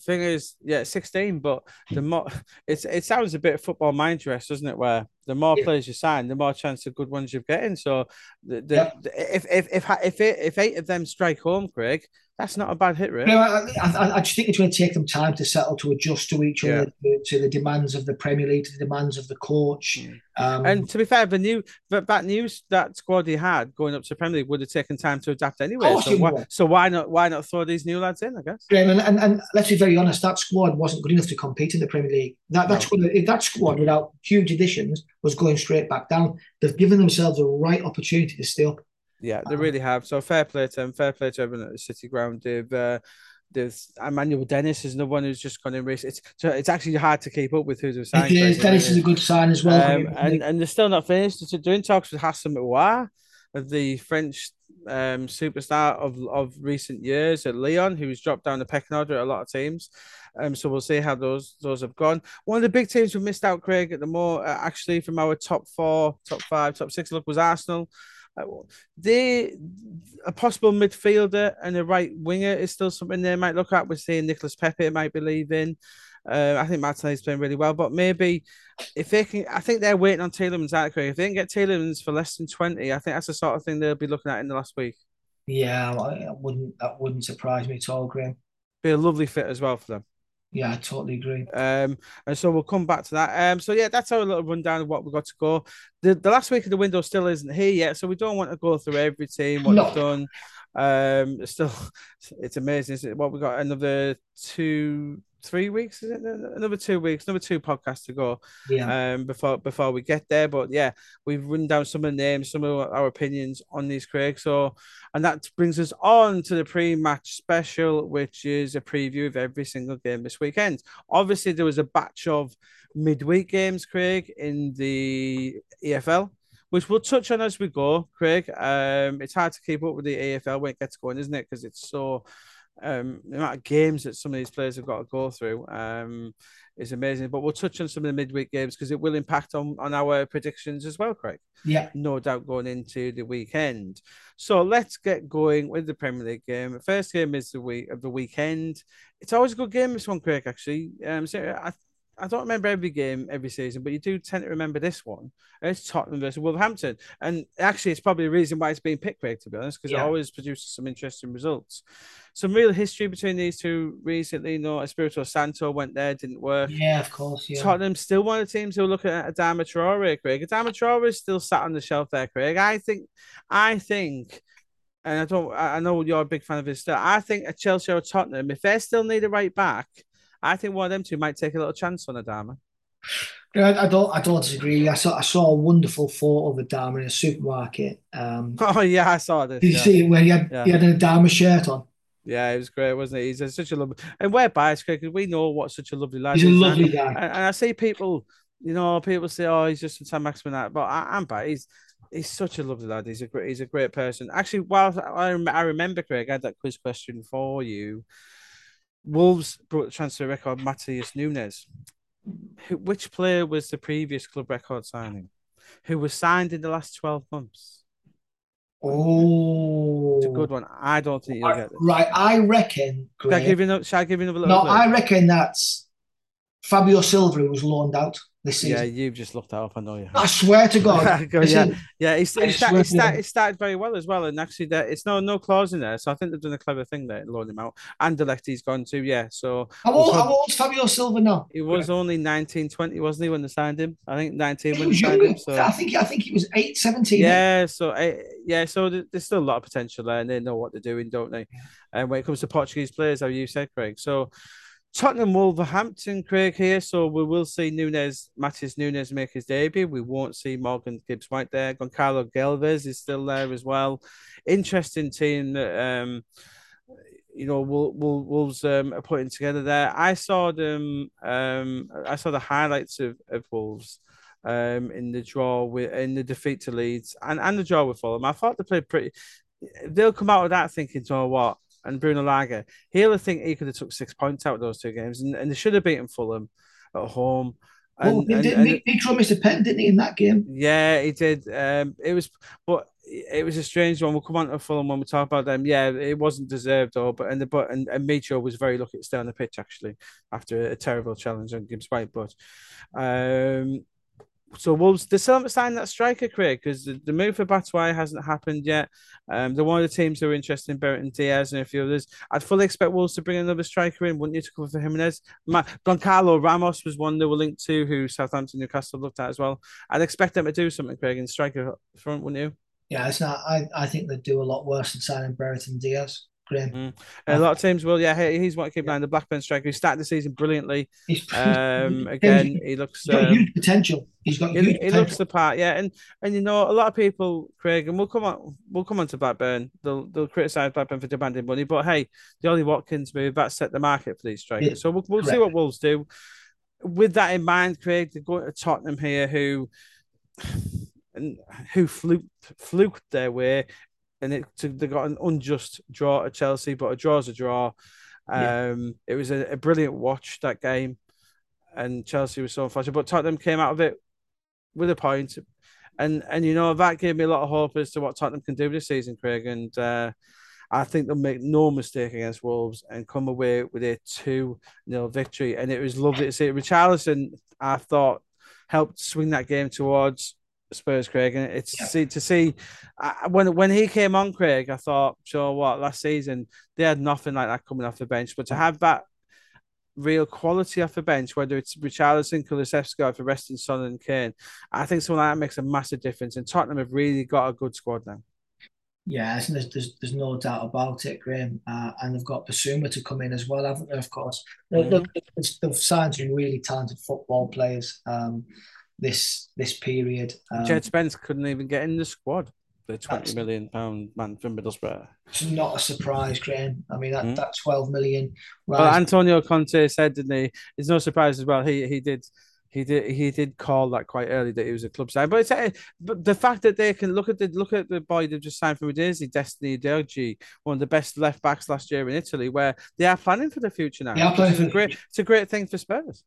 Thing is, yeah, sixteen, but the more it's it sounds a bit football mind dress, doesn't it? Where the more yeah. players you sign, the more chance of good ones you're getting. So, the, the, yep. if if if if if eight of them strike home, Craig, that's not a bad hit rate. No, I, I, I, just think it's going to take them time to settle, to adjust to each yeah. other, to, to, the demands of the Premier League, to the demands of the coach. Mm. Um, and to be fair, the new that, that news that squad he had going up to Premier League would have taken time to adapt anyway. So why, so why, not why not throw these new lads in? I guess. Yeah, and, and, and let's be very honest, that squad wasn't good enough to compete in the Premier League. That that no. squad, if that squad without huge additions was going straight back down, they've given themselves a right opportunity to stay up. Yeah, they really have. So fair play to them. Fair play to everyone at the City Ground. They've uh, there's Emmanuel Dennis is another one who's just gone in race. It's so it's actually hard to keep up with who's. It is. Dennis is a good sign as well. Um, and and they're still not finished. They're doing talks with Houssem Aouar, the French um, superstar of of recent years at Lyon, who's dropped down the pecking order at a lot of teams. Um, so we'll see how those those have gone. One of the big teams we missed out, Craig, at the more uh, actually from our top four, top five, top six look was Arsenal. Uh, they a possible midfielder and a right winger is still something they might look at. We're seeing Nicholas Pepe might be leaving. Uh, I think Martinelli's playing really well, but maybe if they can, I think they're waiting on Tielemans out. If they can get Tielemans for less than twenty, I think that's the sort of thing they'll be looking at in the last week. Yeah, I wouldn't that wouldn't surprise me at all, Graeme. Be a lovely fit as well for them. Yeah, I totally agree. Um, and so we'll come back to that. Um, so yeah, that's our little rundown of what we've got to go. The the last week of the window still isn't here yet, so we don't want to go through every team what no. they've done. Um, still, it's amazing. Is It? What we got another two three weeks, is it? Another two weeks, another two podcasts to go. Yeah. Um, before before we get there, but yeah, we've run down some of the names, some of our opinions on these, Craig. So, and that brings us on to the pre-match special, which is a preview of every single game this weekend. Obviously, there was a batch of midweek games, Craig, in the EFL which we'll touch on as we go, Craig. Um, it's hard to keep up with the EFL when it gets going, isn't it? Because it's so um, the amount of games that some of these players have got to go through um, is amazing. But we'll touch on some of the midweek games because it will impact on, on our predictions as well, Craig. Yeah. No doubt going into the weekend. So let's get going with the Premier League game. The first game is the week of the weekend. It's always a good game, this one, Craig, actually. Um, so I I don't remember every game every season, but you do tend to remember this one. It's Tottenham versus Wolverhampton, and actually, it's probably the reason why it's being picked, Craig, to be honest, because yeah. it always produces some interesting results. Some real history between these two recently. You know, Espirito Santo went there, didn't work. Yeah, of course. Yeah. Tottenham still one of the teams who are looking at Adama Traore, Craig. Adama Traore is still sat on the shelf there, Craig. I think, I think and I don't I know you're a big fan of his still. I think a Chelsea or Tottenham, if they still need a right back, I think one of them two might take a little chance on Adama. I, I don't. I don't disagree. I saw. I saw a wonderful photo of Adama in a supermarket. Um, oh yeah, I saw this. Did you yeah. see it where he had yeah. he had an Adama shirt on? Yeah, it was great, wasn't it? He's such a lovely, and we're biased because we know what such a lovely lad. He's a lovely guy, and, and, I see people, you know, people say, "Oh, he's just a Saint-Maximin," that, but I, am biased. He's he's such a lovely lad. He's a great he's a great person. Actually, while I, I remember, Craig, I had that quiz question for you. Wolves brought the transfer record Matheus Nunes. Which player was the previous club record signing? Who was signed in the last 12 months? Oh, it's a oh. good one. I don't think you'll get this. Right, I reckon. Shall I give you another, shall I give you another No, I reckon that's Fabio Silva who was loaned out this season. Yeah, you've just looked that up. I know you. I swear to God. yeah, yeah. He, he, start, he, start, he, started very well as well, and actually, there it's no no clause in there. So I think they've done a clever thing there, loan him out. And Anderlechti's gone too. Yeah. So how old? How old's Fabio Silva now? He was yeah. only 19, 20, wasn't he, when they signed him? I think nineteen when they signed him. So I think I think he was eight, 17. Yeah. So eh, yeah. So there's still a lot of potential there, and they know what they're doing, don't they? And when it comes to Portuguese players, how you said, Craig. So Tottenham Wolverhampton, Craig here. So we will see Nunes, Matheus Nunes make his debut. We won't see Morgan Gibbs White there. Goncalo Guedes is still there as well. Interesting team that um you know Wolves um, are putting together there. I saw them um I saw the highlights of, of Wolves um in the draw with in the defeat to Leeds and, and the draw with Fulham. I thought they played pretty they'll come out of that thinking, oh what, and Bruno Lage, he'll think he could have took six points out of those two games, and, and they should have beaten Fulham at home. And, well, and, didn't and, he, missed a pen, didn't he, in that game? Yeah, he did. Um, it was, but it was a strange one. We'll come on to Fulham when we talk about them. Yeah, it wasn't deserved, though. But and the but and, and Mitro was very lucky to stay on the pitch actually after a, a terrible challenge on Gibbs White. But um, so Wolves they still haven't signed that striker, Craig, because the, the, move for Batshuayi hasn't happened yet. Um, they're one of the teams who are interested in Brereton Diaz and a few others. I'd fully expect Wolves to bring another striker in, wouldn't you, to cover for Jimenez? Ma- Goncalo Ramos was one they were linked to, who Southampton Newcastle looked at as well. I'd expect them to do something, Craig, in striker front, wouldn't you? Yeah, it's not. I, I think they'd do a lot worse than signing Brereton Diaz. Mm. A lot of teams will, yeah. He's what keep eye on the Blackburn striker. He started the season brilliantly. Um, again, he looks he's got um, huge potential. He's got he, he looks the part, yeah. And and you know, a lot of people, Craig, and we'll come on, we'll come on to Blackburn. They'll they'll criticize Blackburn for demanding money, but hey, the Ollie Watkins move that set the market for these strikers. Yeah, so we'll we'll see what Wolves do. With that in mind, Craig, they're going to Tottenham here, who and who fluked fluked their way and it they got an unjust draw at Chelsea, but a draw's a draw. Um, yeah. It was a, a, brilliant watch that game, and Chelsea was so unfortunate, but Tottenham came out of it with a point, and and you know that gave me a lot of hope as to what Tottenham can do this season, Craig, and uh, I think they'll make no mistake against Wolves and come away with a two 0 victory, and it was lovely to see. Richarlison, I thought, helped swing that game towards Spurs, Craig, and it's yeah. see, to see uh, when when he came on, Craig. I thought, sure, what last season they had nothing like that coming off the bench, but to have that real quality off the bench, whether it's Richarlison, Kulusevski, for resting Son and Kane, I think something like that makes a massive difference. And Tottenham have really got a good squad now. Yeah, there's, there's, there's no doubt about it, Graeme. Uh, and they've got Bissouma to come in as well, haven't they? Of course, mm-hmm. they've, they've signed some really talented football players um, this this period. Um, Jed Spence couldn't even get in the squad. The twenty million pound man from Middlesbrough. It's not a surprise, Graeme. I mean that mm-hmm. that twelve million. Well, Antonio Conte said, didn't he? It's no surprise as well. He he did he did he did call that quite early that he was a club sign. But it's uh, but the fact that they can look at the look at the boy they've just signed from Udinese, Destiny Udogie, one of the best left backs last year in Italy, where they are planning for the future now. Yeah, it's a great it's a great thing for Spurs.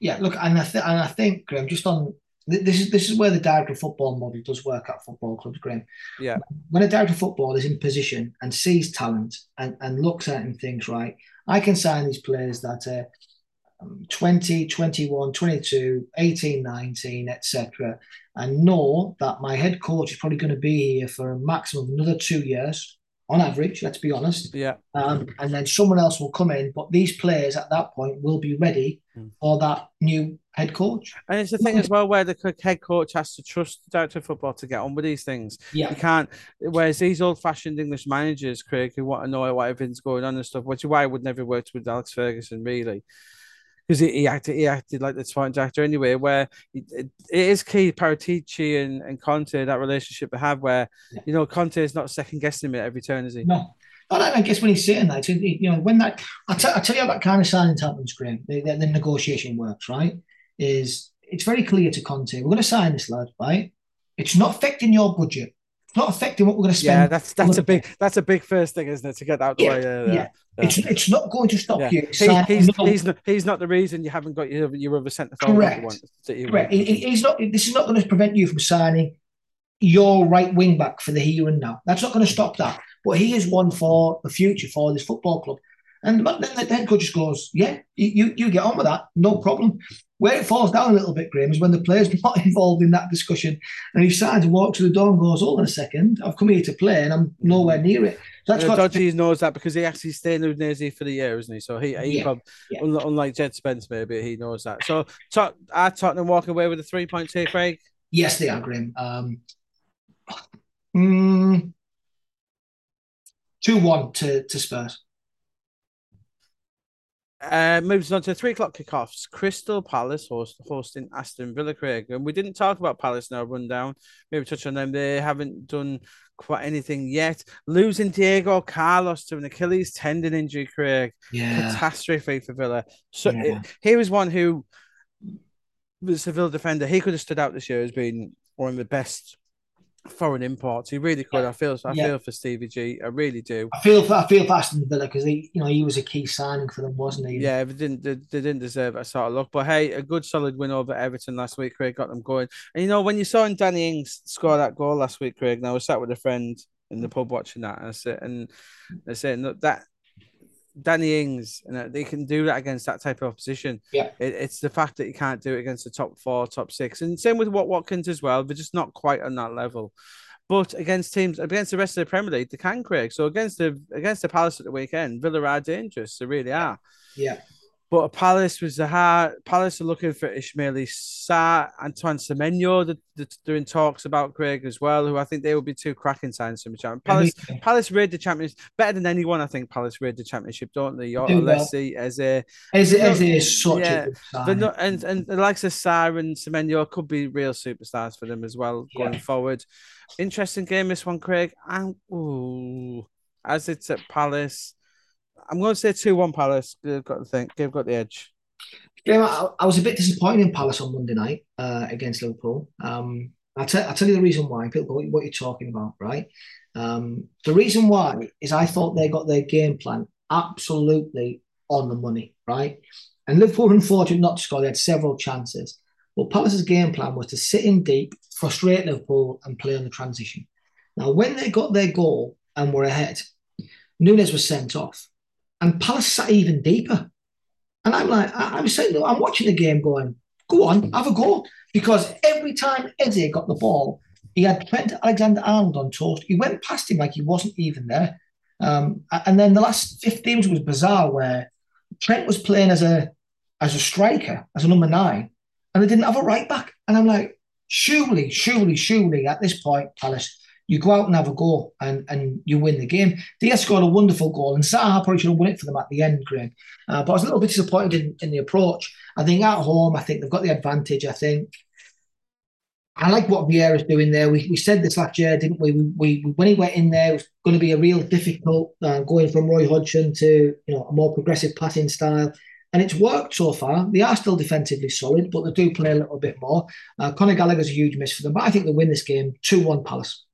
Yeah, look, and I th- and I think Graeme, just on this is this is where the director of football model does work at football clubs, Graeme. Yeah. When a director of football is in position and sees talent and, and looks at and thinks, right, I can sign these players that uh, 20, 21, 22, 18, 19, etc. And know that my head coach is probably going to be here for a maximum of another two years on average, let's be honest. Yeah. Um, and then someone else will come in, but these players at that point will be ready. Mm. for that new head coach. And it's the thing mm. as well where the head coach has to trust the director of football to get on with these things. Yeah. You can't, whereas these old fashioned English managers, Craig, who want to know what everything's going on and stuff, which is why I would never worked with Alex Ferguson, really because he, he, acted he acted like the sporting director anyway. Where it, it is key Paratici and, and Conte that relationship they have, where yeah. you know Conte is not second guessing him at every turn, is he? No. And I guess when he's saying that, you know, when that, I, t- I tell you how that kind of signing happens, Graeme, the, the, the negotiation works, right? Is it's very clear to Conte, we're going to sign this lad, right? It's not affecting your budget It's not affecting what we're going to spend. Yeah, that's that's a big that's a big first thing, isn't it? To get out the yeah, way. Uh, yeah. yeah. It's it's not going to stop yeah. you. He, he's, he's, not, he's not the reason you haven't got your your other centre forward. Correct. Correct. he's not. This is not going to prevent you from signing your right wing back for the here and now. That's not going to stop that. But he is one for the future for this football club. And then the head coach just goes, "Yeah, you you get on with that, no problem." Where it falls down a little bit, Graeme, is when the player's not involved in that discussion and he starts to walk to the door and goes, Hold on a second, I've come here to play and I'm nowhere near it. So that's uh, Udogie knows that because he actually stayed in Udinese for the year, isn't he? So he, he yeah, probably, yeah. unlike Jed Spence, maybe he knows that. So Tot- are Tottenham walking away with a three point here, Craig? Yes, they are, Graeme. Um, mm, 2 1 to, to Spurs. Uh, moves on to three o'clock kickoffs. Crystal Palace host, hosting Aston Villa, Craig. And we didn't talk about Palace now, rundown. Maybe touch on them. They haven't done quite anything yet. Losing Diego Carlos to an Achilles tendon injury, Craig. Yeah. Catastrophe for Villa. So yeah. it, he was one who was a Villa defender. He could have stood out this year as being one of the best foreign imports. He really could. Yeah. I feel I yeah. feel for Stevie G. I really do. I feel for I feel for Aston Villa because he you know he was a key signing for them, wasn't he? Yeah, they didn't they, they didn't deserve that sort of look. But hey, a good solid win over Everton last week. Craig got them going. And you know when you saw Danny Ings score that goal last week, Craig. Now I was sat with a friend in the pub watching that, and I said and I said look that Danny Ings, and they can do that against that type of opposition. Yeah, it, it's the fact that you can't do it against the top four, top six, and same with what Watkins as well. They're just not quite on that level. But against teams against the rest of the Premier League, they can, Craig. So against the against the Palace at the weekend, Villa are dangerous. They really are. Yeah. But Palace was the hard. Palace are looking for Ismaila Sarr, Antoine Semenyo. They're in talks about Craig as well, who I think they will be two cracking signs for the champion. Palace, Palace raid the championship better than anyone. I think Palace raid the championship, don't they? Or Alessi as a as as is such yeah, a good not, and and the likes of Sarr and Semenyo could be real superstars for them as well yeah. going forward. Interesting game this one, Craig. And ooh, as it's at Palace. I'm going to say 2 1 Palace. They've got the thing. They've got the edge. Yeah, I, I, was a bit disappointed in Palace on Monday night uh, against Liverpool. Um, I'll, t- I'll tell you the reason why, what, what you're talking about, right? Um, the reason why is I thought they got their game plan absolutely on the money, right? And Liverpool were unfortunate not to score. They had several chances. But Palace's game plan was to sit in deep, frustrate Liverpool, and play on the transition. Now, when they got their goal and were ahead, Nunez was sent off and Palace sat even deeper. And I'm like, I, am saying, I'm watching the game going, go on, have a go. Because every time Eze got the ball, he had Trent Alexander Arnold on toast. He went past him like he wasn't even there. Um, and then the last 15 was bizarre where Trent was playing as a as a striker, as a number nine, and they didn't have a right back. And I'm like, surely, surely, surely at this point, Palace, you go out and have a go and, and you win the game. They scored a wonderful goal, and Zaha probably should have won it for them at the end, Graeme. Uh, but I was a little bit disappointed in, in the approach. I think at home, I think they've got the advantage. I think I like what Vieira's doing there. We, we said this last year, didn't we? We, we? When he went in there, it was going to be a real difficult uh, going from Roy Hodgson to you know a more progressive passing style. And it's worked so far. They are still defensively solid, but they do play a little bit more. Uh, Conor Gallagher's a huge miss for them, but I think they win this game 2 1 Palace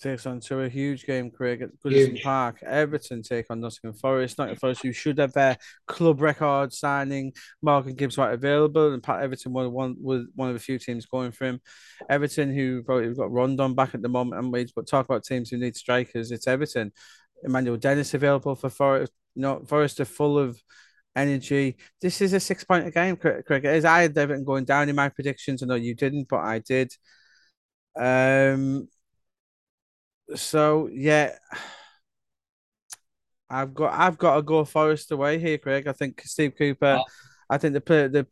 takes on to a huge game, Craig, at Goodison Park. Everton take on Nottingham Forest. Nottingham Forest, who should have their club record signing Morgan Gibbs White available, and Pat Everton was one was one of the few teams going for him. Everton, who probably got Rondon back at the moment, and we but talk about teams who need strikers. It's Everton. Emmanuel Dennis available for Forest. Not Forest are full of energy. This is a six point game, Craig. It is. I had Everton going down in my predictions. I know you didn't, but I did. Um, so yeah, I've got I've got to go Forest away here, Craig. I think Steve Cooper. Oh. I think the the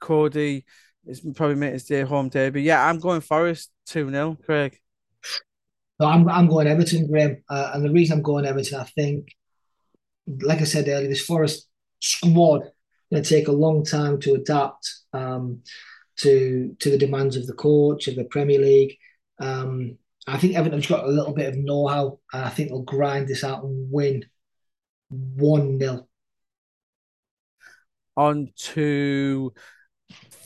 Coady is probably made his day home debut. Yeah, I'm going Forest two 0 Craig. No, I'm I'm going Everton, Graeme, uh, and the reason I'm going Everton, I think, like I said earlier, this Forest squad going to take a long time to adapt um, to to the demands of the coach of the Premier League. Um, I think Everton's got a little bit of know-how, and I think they'll grind this out and win one 0 On to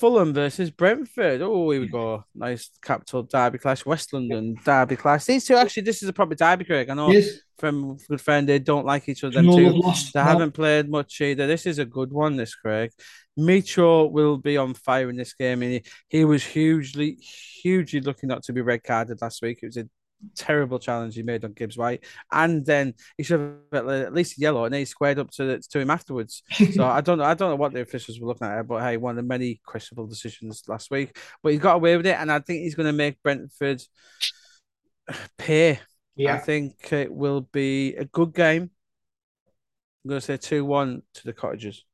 Fulham versus Brentford. Oh, here we go. Nice capital derby clash. West London derby clash. These two actually, this is a proper derby, Craig. I know yes. from good friend they don't like each other. No, two. They no. haven't played much either. This is a good one, this Craig. Mitro will be on fire in this game. And he, he was hugely, hugely lucky not to be red carded last week. It was a terrible challenge he made on Gibbs White, and then he should have at least yellow, and then he squared up to to him afterwards. so I don't know, I don't know what the officials were looking at, but hey, one of the many questionable decisions last week, but he got away with it, and I think he's going to make Brentford pay. Yeah, I think it will be a good game. I'm going to say two one to the Cottagers.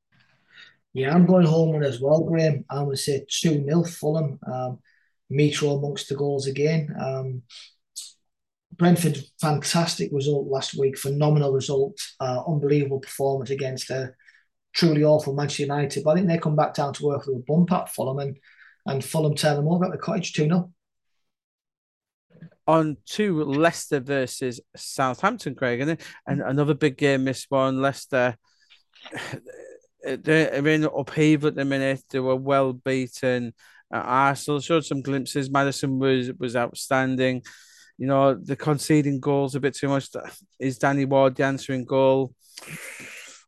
Yeah, I'm going home as well, Graeme. I'm going to say 2 0 Fulham. Um, Mitro amongst the goals again. Um, Brentford, fantastic result last week, phenomenal result, uh, unbelievable performance against a truly awful Manchester United. But I think they come back down to earth with a bump at Fulham and, and Fulham turn them over at the cottage 2 0. On to Leicester versus Southampton, Craig, and, and another big game this one. Leicester they're in upheaval at the minute. They were well beaten. Arsenal showed some glimpses. Maddison was was outstanding. You know, the conceding goals a bit too much. Is Danny Ward the answering goal?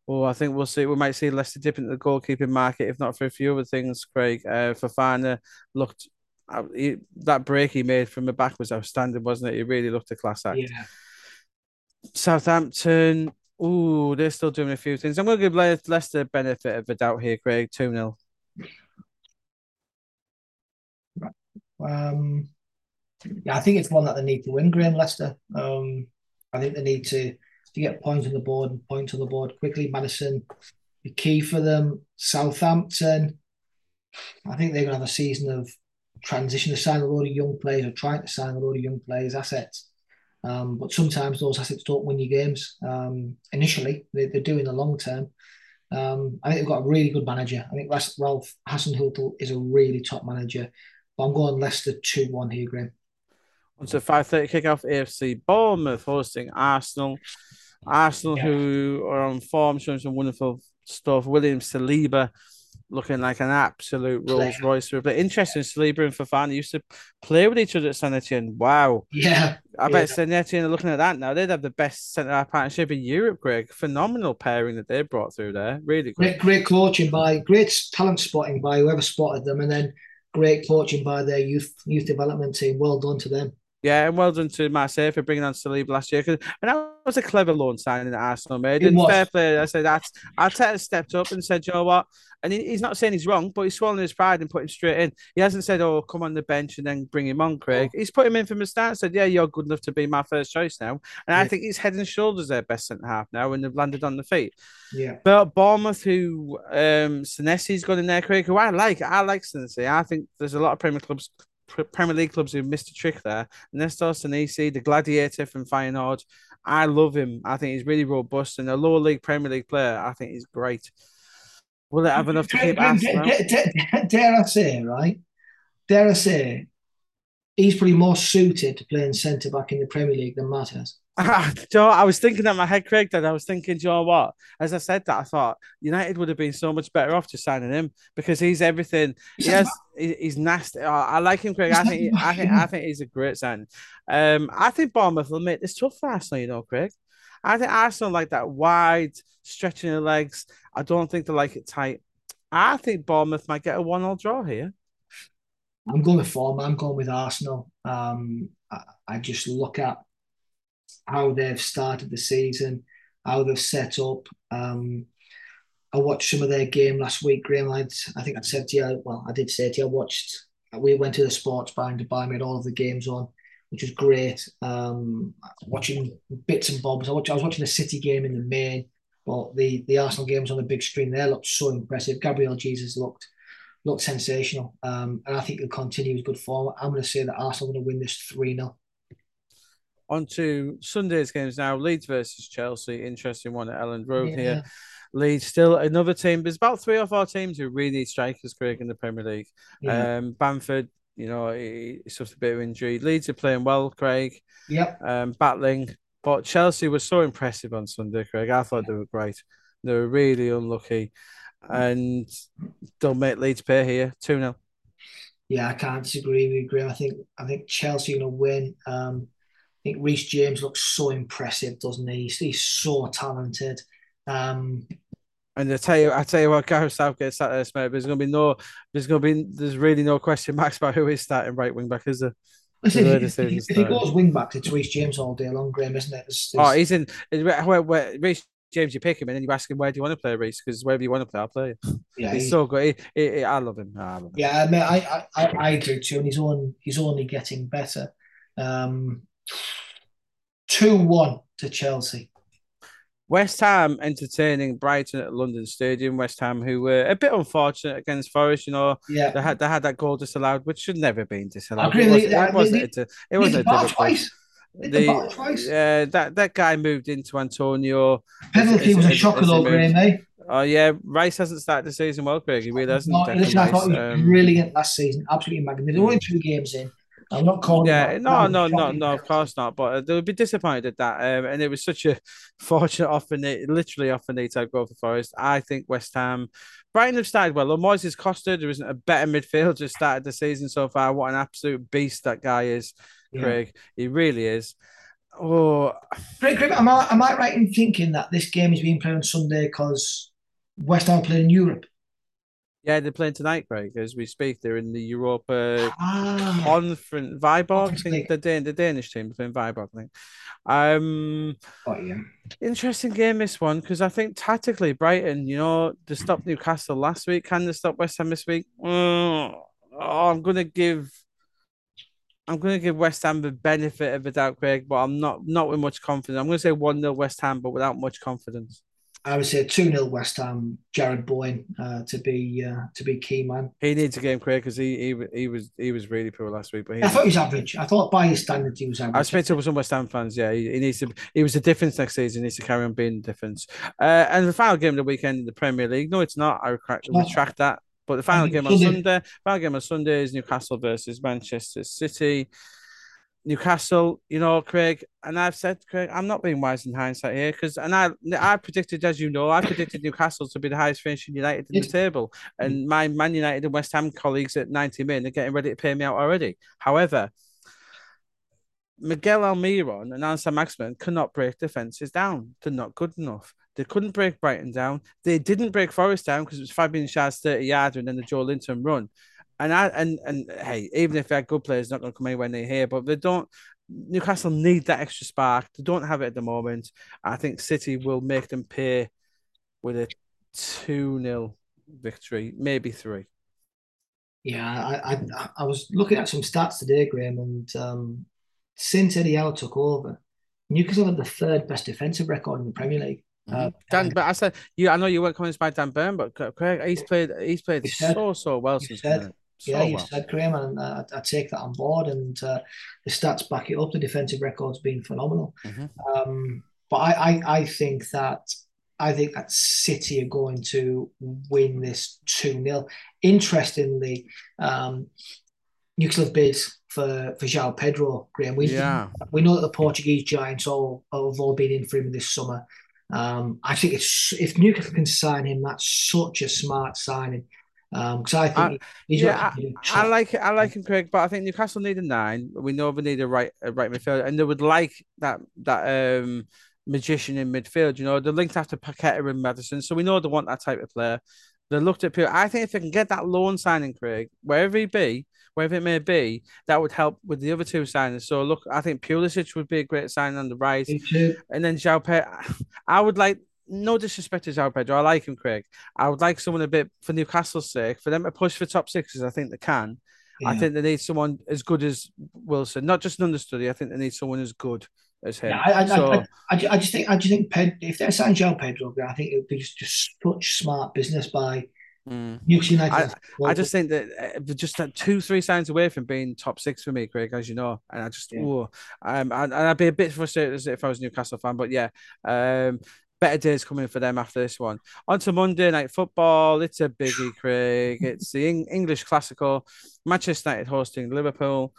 Oh, I think we'll see. We might see Leicester dip into the goalkeeping market, if not for a few other things. Craig uh, Fofana looked uh, he, that break he made from the back was outstanding, wasn't it? He really looked a class act. Yeah. Southampton, Ooh, they're still doing a few things. I'm going to give Le- Leicester benefit of the doubt here, Craig. 2 0. Um, yeah, I think it's one that they need to win, Graeme Leicester. Um, I think they need to, to get points on the board and points on the board quickly. Maddison, the key for them. Southampton, I think they're going to have a season of transition to sign a load of young players or trying to sign a load of young players, assets. Um, but sometimes those assets don't win you games. Um, initially, they, they do in the long term. Um, I think they've got a really good manager. I think Ralph Hasenhüttl is a really top manager. But I'm going Leicester 2 1 here, Graeme. On to 5.30 kickoff, AFC Bournemouth hosting Arsenal. Arsenal, yeah. who are on form, showing some wonderful stuff. William Saliba looking like an absolute Rolls Royce. But interesting, Saliba and Fofana used to play with each other at Saint Etienne. Wow. Yeah. I yeah. bet Saint Etienne are looking at that now. They'd have the best centre half partnership in Europe, Greg. Phenomenal pairing that they brought through there. Really Great, great coaching by, great talent spotting by whoever spotted them, and then great coaching by their youth youth development team. Well done to them. Yeah, and well done to Marseille for bringing on Saliba last year. And that was a clever loan signing that Arsenal made. It and was. fair play, I said that Arteta stepped up and said, you know what? And he, he's not saying he's wrong, but he's swallowing his pride and put him straight in. He hasn't said, oh, come on the bench and then bring him on, Craig. Oh. He's put him in from the start and said, yeah, you're good enough to be my first choice now. And yeah. I think he's head and shoulders their best centre half now and they've landed on the feet. Yeah. But Bournemouth, who um Senesi's got in there, Craig, who I like. I like Senesi. I think there's a lot of Premier clubs Premier League clubs who missed a trick there. Nestor Senesi, the gladiator from Feyenoord, I love him. I think he's really robust and a lower league Premier League player. I think he's great. Will it have enough to keep Arsenal? Dare I say, right? Dare I say, he's probably more suited to playing centre back in the Premier League than Matt has. Joe, I was thinking that my head, Craig, that I was thinking, Joe, what? As I said that, I thought United would have been so much better off just signing him because he's everything. He has, he's nasty. Oh, I like him, Craig. I think, I think, I think he's a great sign. Um, I think Bournemouth will make this tough for Arsenal. You know, Craig. I think Arsenal like that wide, stretching their legs. I don't think they like it tight. I think Bournemouth might get a one-all draw here. I'm going with form. I'm going with Arsenal. Um, I, I just look at how they've started the season, how they've set up. Um, I watched some of their game last week, Graeme. i I think I said to you, well, I did say to you, I watched, we went to the sports bar in Dubai, made all of the games on, which was great. Um, watching bits and bobs. I, I was watching the City game in the main, but the, the Arsenal games on the big screen there looked so impressive. Gabriel Jesus looked looked sensational. Um, and I think he'll continue his good form. I'm going to say that Arsenal are going to win this 3 0 on to Sunday's games now. Leeds versus Chelsea. Interesting one at Elland Road yeah. here. Leeds still another team. There's about three or four teams who really need strikers, Craig, in the Premier League. Yeah. Um, Bamford, you know, he, he suffered a bit of injury. Leeds are playing well, Craig. Yep. Um, battling. But Chelsea was so impressive on Sunday, Craig. I thought they were great. They were really unlucky. And they'll make Leeds pay here 2 0. Yeah, I can't disagree with you, Graeme. I think I think Chelsea are going to win. Um, I think Reece James looks so impressive, doesn't he? He's, he's so talented. Um, and I tell you, I tell you what, Gareth Southgate sat there, mate. There's going to be no, there's going to be, there's really no question marks about who is starting right wing back, is there? Listen, if, if, if he goes wing back, it's Reece James all day long, Graeme, isn't it? It's, it's... Oh, he's in. Where, where, Reece James, you pick him and then you ask him where do you want to play, Reece? Because wherever you want to play, I'll play. Yeah, he's, so good. He, he, I love him. I love him. Yeah, I mean, I, I, I do too, and he's on, he's only getting better. Um, 2 1 to Chelsea. West Ham entertaining Brighton at London Stadium. West Ham, who were a bit unfortunate against Forest, you know, yeah, they had they had that goal disallowed, which should never have been disallowed. Agree. It, wasn't. It, it, it wasn't. a twice. The, twice. Yeah, that that guy moved into Antonio. Penalty was a shocker, though, Graeme. Eh? Oh yeah, Rice hasn't started the season well, Craig. He really hasn't. No, listen, I thought he was um, brilliant last season. Absolutely magnificent. Only two games in. I'm not calling. Yeah, no, no, no, no, of course not. But uh, they would be disappointed at that. Um, and it was such a fortunate off and literally off and type goal for Forest. I think West Ham, Brighton have started well. Moises Costa, there isn't a better midfielder started the season so far. What an absolute beast that guy is, Craig. Yeah. He really is. Oh, Greg, Greg, am I am I right in thinking that this game is being played on Sunday because West Ham playing in Europe? Yeah, they're playing tonight, Craig, as we speak. They're in the Europa ah, Conference Viborg. I think the, Dan- the Danish team playing Viborg, I think. Um, oh, yeah. Interesting game, this one, because I think tactically, Brighton, you know, they stopped Newcastle last week. Can they stop West Ham this week? Oh, oh I'm going to give. I'm going to give West Ham the benefit of the doubt, Craig, but I'm not not with much confidence. I'm going to say 1 0 West Ham, but without much confidence. I would say two 0 West Ham. Jarrod Bowen uh, to be uh, to be key man. He needs a game clear because he, he he was he was really poor last week. But he, I thought he was average. I thought by his standards he was average. I spoke to some West Ham fans. Yeah, he, he, needs to. He was the difference next season. He needs to carry on being the difference. Uh, and the final game of the weekend in the Premier League. No, it's not. I retract, retract that. But the final game on Sunday. Final game on Sunday is Newcastle versus Manchester City. Newcastle, you know, Craig, and I've said, Craig, I'm not being wise in hindsight here because, and I, I predicted, as you know, I predicted Newcastle to be the highest finishing United in the table, and my Man United and West Ham colleagues at 90 min are getting ready to pay me out already. However, Miguel Almiron and Allan Saint-Maximin cannot break defenses down. They're not good enough. They couldn't break Brighton down. They didn't break Forest down because it was Fabian Schär's 30 yarder and then the Joelinton run and I and and hey, even if they're good players, not going to come anywhere near here. But they don't. Newcastle need that extra spark. They don't have it at the moment. I think City will make them pay with a two 0 victory, maybe three. Yeah, I, I I was looking at some stats today, Graeme, and um, since Eddie Howe took over, Newcastle had the third best defensive record in the Premier League. Uh, Dan, but I said you. I know you weren't convinced by Dan Burn, but Craig, he's played. He's played so so well since. So yeah, you well. said Graeme, and uh, I take that on board. And uh, the stats back it up. The defensive record's been phenomenal. Mm-hmm. Um, but I, I, I think that I think that City are going to win this 2 0. Interestingly, um, Newcastle have bid for, for João Pedro, Graeme. We, yeah. we know that the Portuguese giants all have all been in for him this summer. Um, I think it's if Newcastle can sign him, that's such a smart signing. Because um, I think I, he's yeah, I, I, like. I like him, Craig, but I think Newcastle need a nine. We know they need a right a right midfielder, and they would like that that um magician in midfield. You know, they're linked after Paqueta and Maddison, so we know they want that type of player. They looked at people. I think if they can get that loan signing, Craig, wherever he be, wherever it may be, that would help with the other two signings. So look, I think Pulisic would be a great signing on the right, and then Pedro. I would like. No disrespect to João Pedro, I like him, Craig. I would like someone a bit for Newcastle's sake, for them to push for top sixes. I think they can. Yeah. I think they need someone as good as Wilson, not just an understudy. I think they need someone as good as him. Yeah, I, I, so, I, I, I, just think I just think Ped, if they're signing João Pedro, I think it would be just, just such smart business by mm. Newcastle United. I, I, just think that uh, just that two, three signs away from being top six for me, Craig, as you know. And I just, yeah. oh, um, and, I'd be a bit frustrated if I was a Newcastle fan, but yeah, um, better days coming for them after this one. On to Monday night football. It's a biggie, Craig. It's the English classical. Manchester United hosting Liverpool.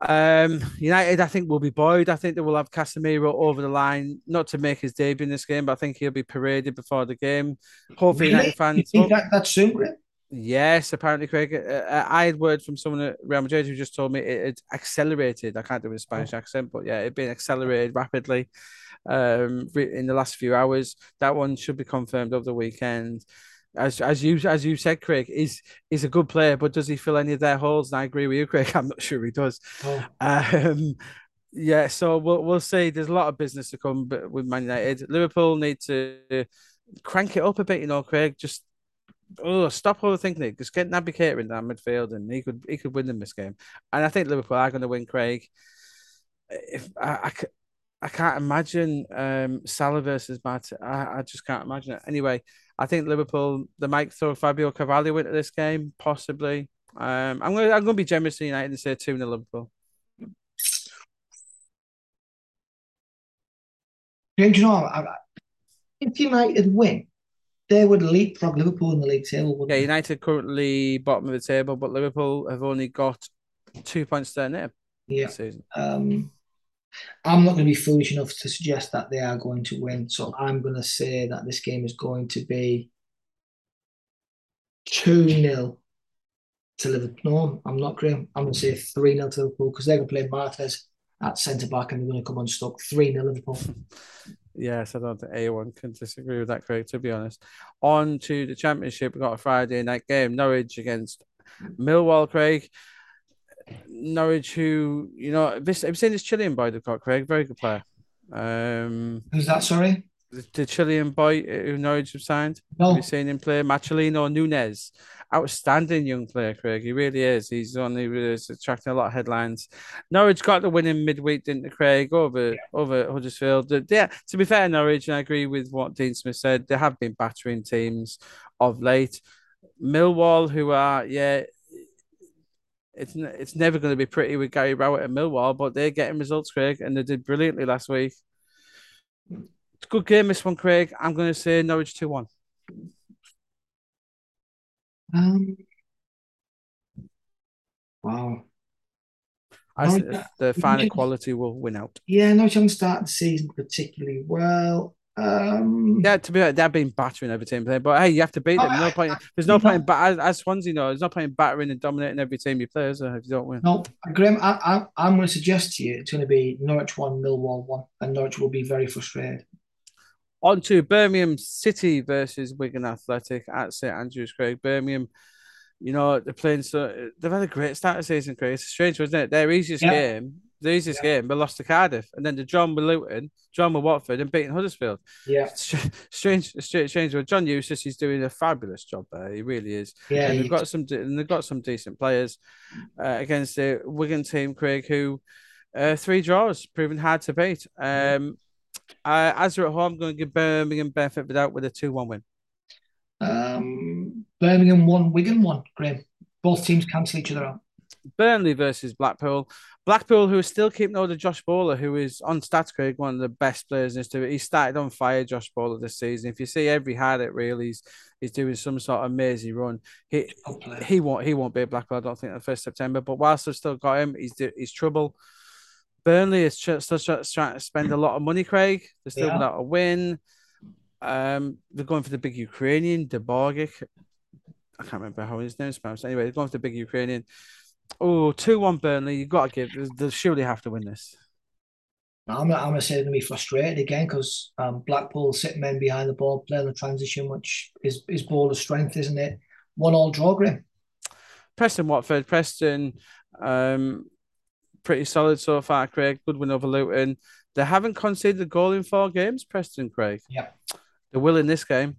Um, United, I think, will be buoyed. I think they will have Casemiro over the line, not to make his debut in this game, but I think he'll be paraded before the game. Hopefully, really? United fans. You think that, that's soon, Yes, apparently, Craig. Uh, uh, I had word from someone at Real Madrid who just told me it, it accelerated. I can't do a Spanish oh. accent, but yeah, it been accelerated rapidly um, in the last few hours. That one should be confirmed over the weekend as as you as you said, Craig is is a good player, but does he fill any of their holes? And I agree with you, Craig. I'm not sure he does. Oh. Um, yeah, so we'll we'll see. There's a lot of business to come with Man United. Liverpool need to crank it up a bit, you know, Craig. Just oh, stop overthinking it. Just get Naby Keita in that midfield, and he could he could win them this game. And I think Liverpool are going to win, Craig. If I, I, I can't imagine um, Salah versus Matt. I, I just can't imagine it. Anyway, I think Liverpool they might throw Fabio Carvalho into this game, possibly. Um, I'm going. I'm going to be generous to United and say two in Liverpool. Yeah, you know, if United win, they would leapfrog Liverpool in the league table. Yeah, United currently bottom of the table, but Liverpool have only got two points there now. Yeah. Um, I'm not going to be foolish enough to suggest that they are going to win. So I'm going to say that this game is going to be 2 0 to Liverpool. No, I'm not, Graeme. I'm going to say 3 0 to Liverpool because they're going to play Martinez at centre back and they're going to come unstuck 3 0 Liverpool. yes, I don't think anyone can disagree with that, Craig, to be honest. On to the Championship, we've got a Friday night game Norwich against Millwall, Craig. Norwich, who you know, this I've seen this Chilean boy they've got, Craig, very good player. Um, Who's that? Sorry, the, the Chilean boy who Norwich have signed. No. Have you seen him play? Marcelino Nunez, outstanding young player, Craig. He really is. He's only is attracting a lot of headlines. Norwich got the win in midweek, didn't they, Craig? Over yeah. over Huddersfield. Yeah, to be fair, Norwich, and I agree with what Dean Smith said. They have been battering teams of late. Millwall, who are yeah it's it's never going to be pretty with Gary Rowett and Millwall, but they're getting results, Craig, and they did brilliantly last week. It's a good game, this one, Craig. I'm going to say Norwich 2 1. Um, wow. I think the final quality will win out. Yeah, Norwich haven't started the season particularly well. Um, yeah, to be honest, they've been battering every team, but hey, you have to beat them. no point. There's no point in as, as Swansea know. There's no point in battering and dominating every team you play, there, if you don't win? No, Graeme, I, I, am going to suggest to you it's going to be Norwich one, Millwall one, and Norwich will be very frustrated. On to Birmingham City versus Wigan Athletic at St Andrews, Craig. Birmingham, you know, they're playing so they've had a great start of season, Craig. It's strange, wasn't it? Their easiest yeah. game the easiest yeah. game, but lost to Cardiff, and then the John with Luton, John with Watford, and beating Huddersfield. Yeah, strange, strange, strange. Well, John Eustace, he's doing a fabulous job there. He really is. Yeah, and they've got some, and they've got some decent players uh, against the Wigan team, Craig, who uh, three draws, proven hard to beat. Um, uh, as they're at home, I'm going to give Birmingham benefit without with a two-one win. Um, Birmingham one, Wigan one, Graeme. Both teams cancel each other out. Burnley versus Blackpool. Blackpool, who is still keeping hold of Josh Bowler, who is on stats, Craig, one of the best players in history. He started on fire, Josh Bowler, this season. If you see every highlight, really, he's, he's doing some sort of amazing run. He he won't he won't be a Blackpool, I don't think, on the first September. But whilst they've still got him, he's he's trouble. Burnley is still trying to spend a lot of money, Craig. They're still yeah. without a win. Um, they're going for the big Ukrainian, Debogic. I can't remember how his name is pronounced. Anyway, they're going for the big Ukrainian. Oh, 2 1 Burnley. You've got to give, they surely have to win this. I'm, I'm going to say they're going to be frustrated again because um, Blackpool sitting men behind the ball, playing the transition, which is, is ball of strength, isn't it? One all draw, Graeme. Preston Watford. Preston, um, pretty solid so far, Craig. Good win over Luton. They haven't conceded a goal in four games, Preston, Craig. Yeah. They will in this game.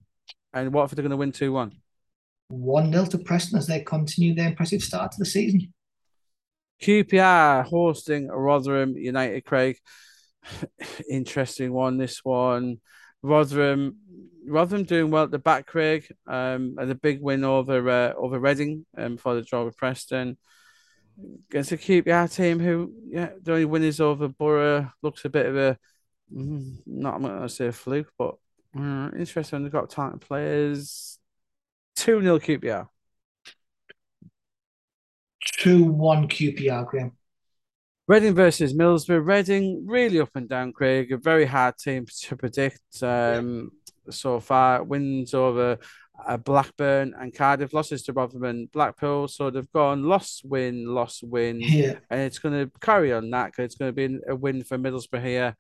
And Watford are going to win 2 1. 1 0 to Preston as they continue their impressive start to the season. QPR hosting Rotherham United, Craig. Interesting one, this one. Rotherham, Rotherham doing well at the back, Craig. Um, and a big win over uh, over Reading um, for the draw with Preston. Against a QPR team who, yeah, the only win is over Boro. Looks a bit of a, mm, not I'm going to say a fluke, but uh, interesting. They've got talented players. 2 0 QPR. 2 1 QPR, Graeme. Reading versus Middlesbrough. Reading really up and down, Craig. A very hard team to predict um, yeah. so far. Wins over uh, Blackburn and Cardiff, losses to Rotherham and Blackpool. So they've gone loss, win, loss, win. Yeah. And it's going to carry on that. It's going to be a win for Middlesbrough here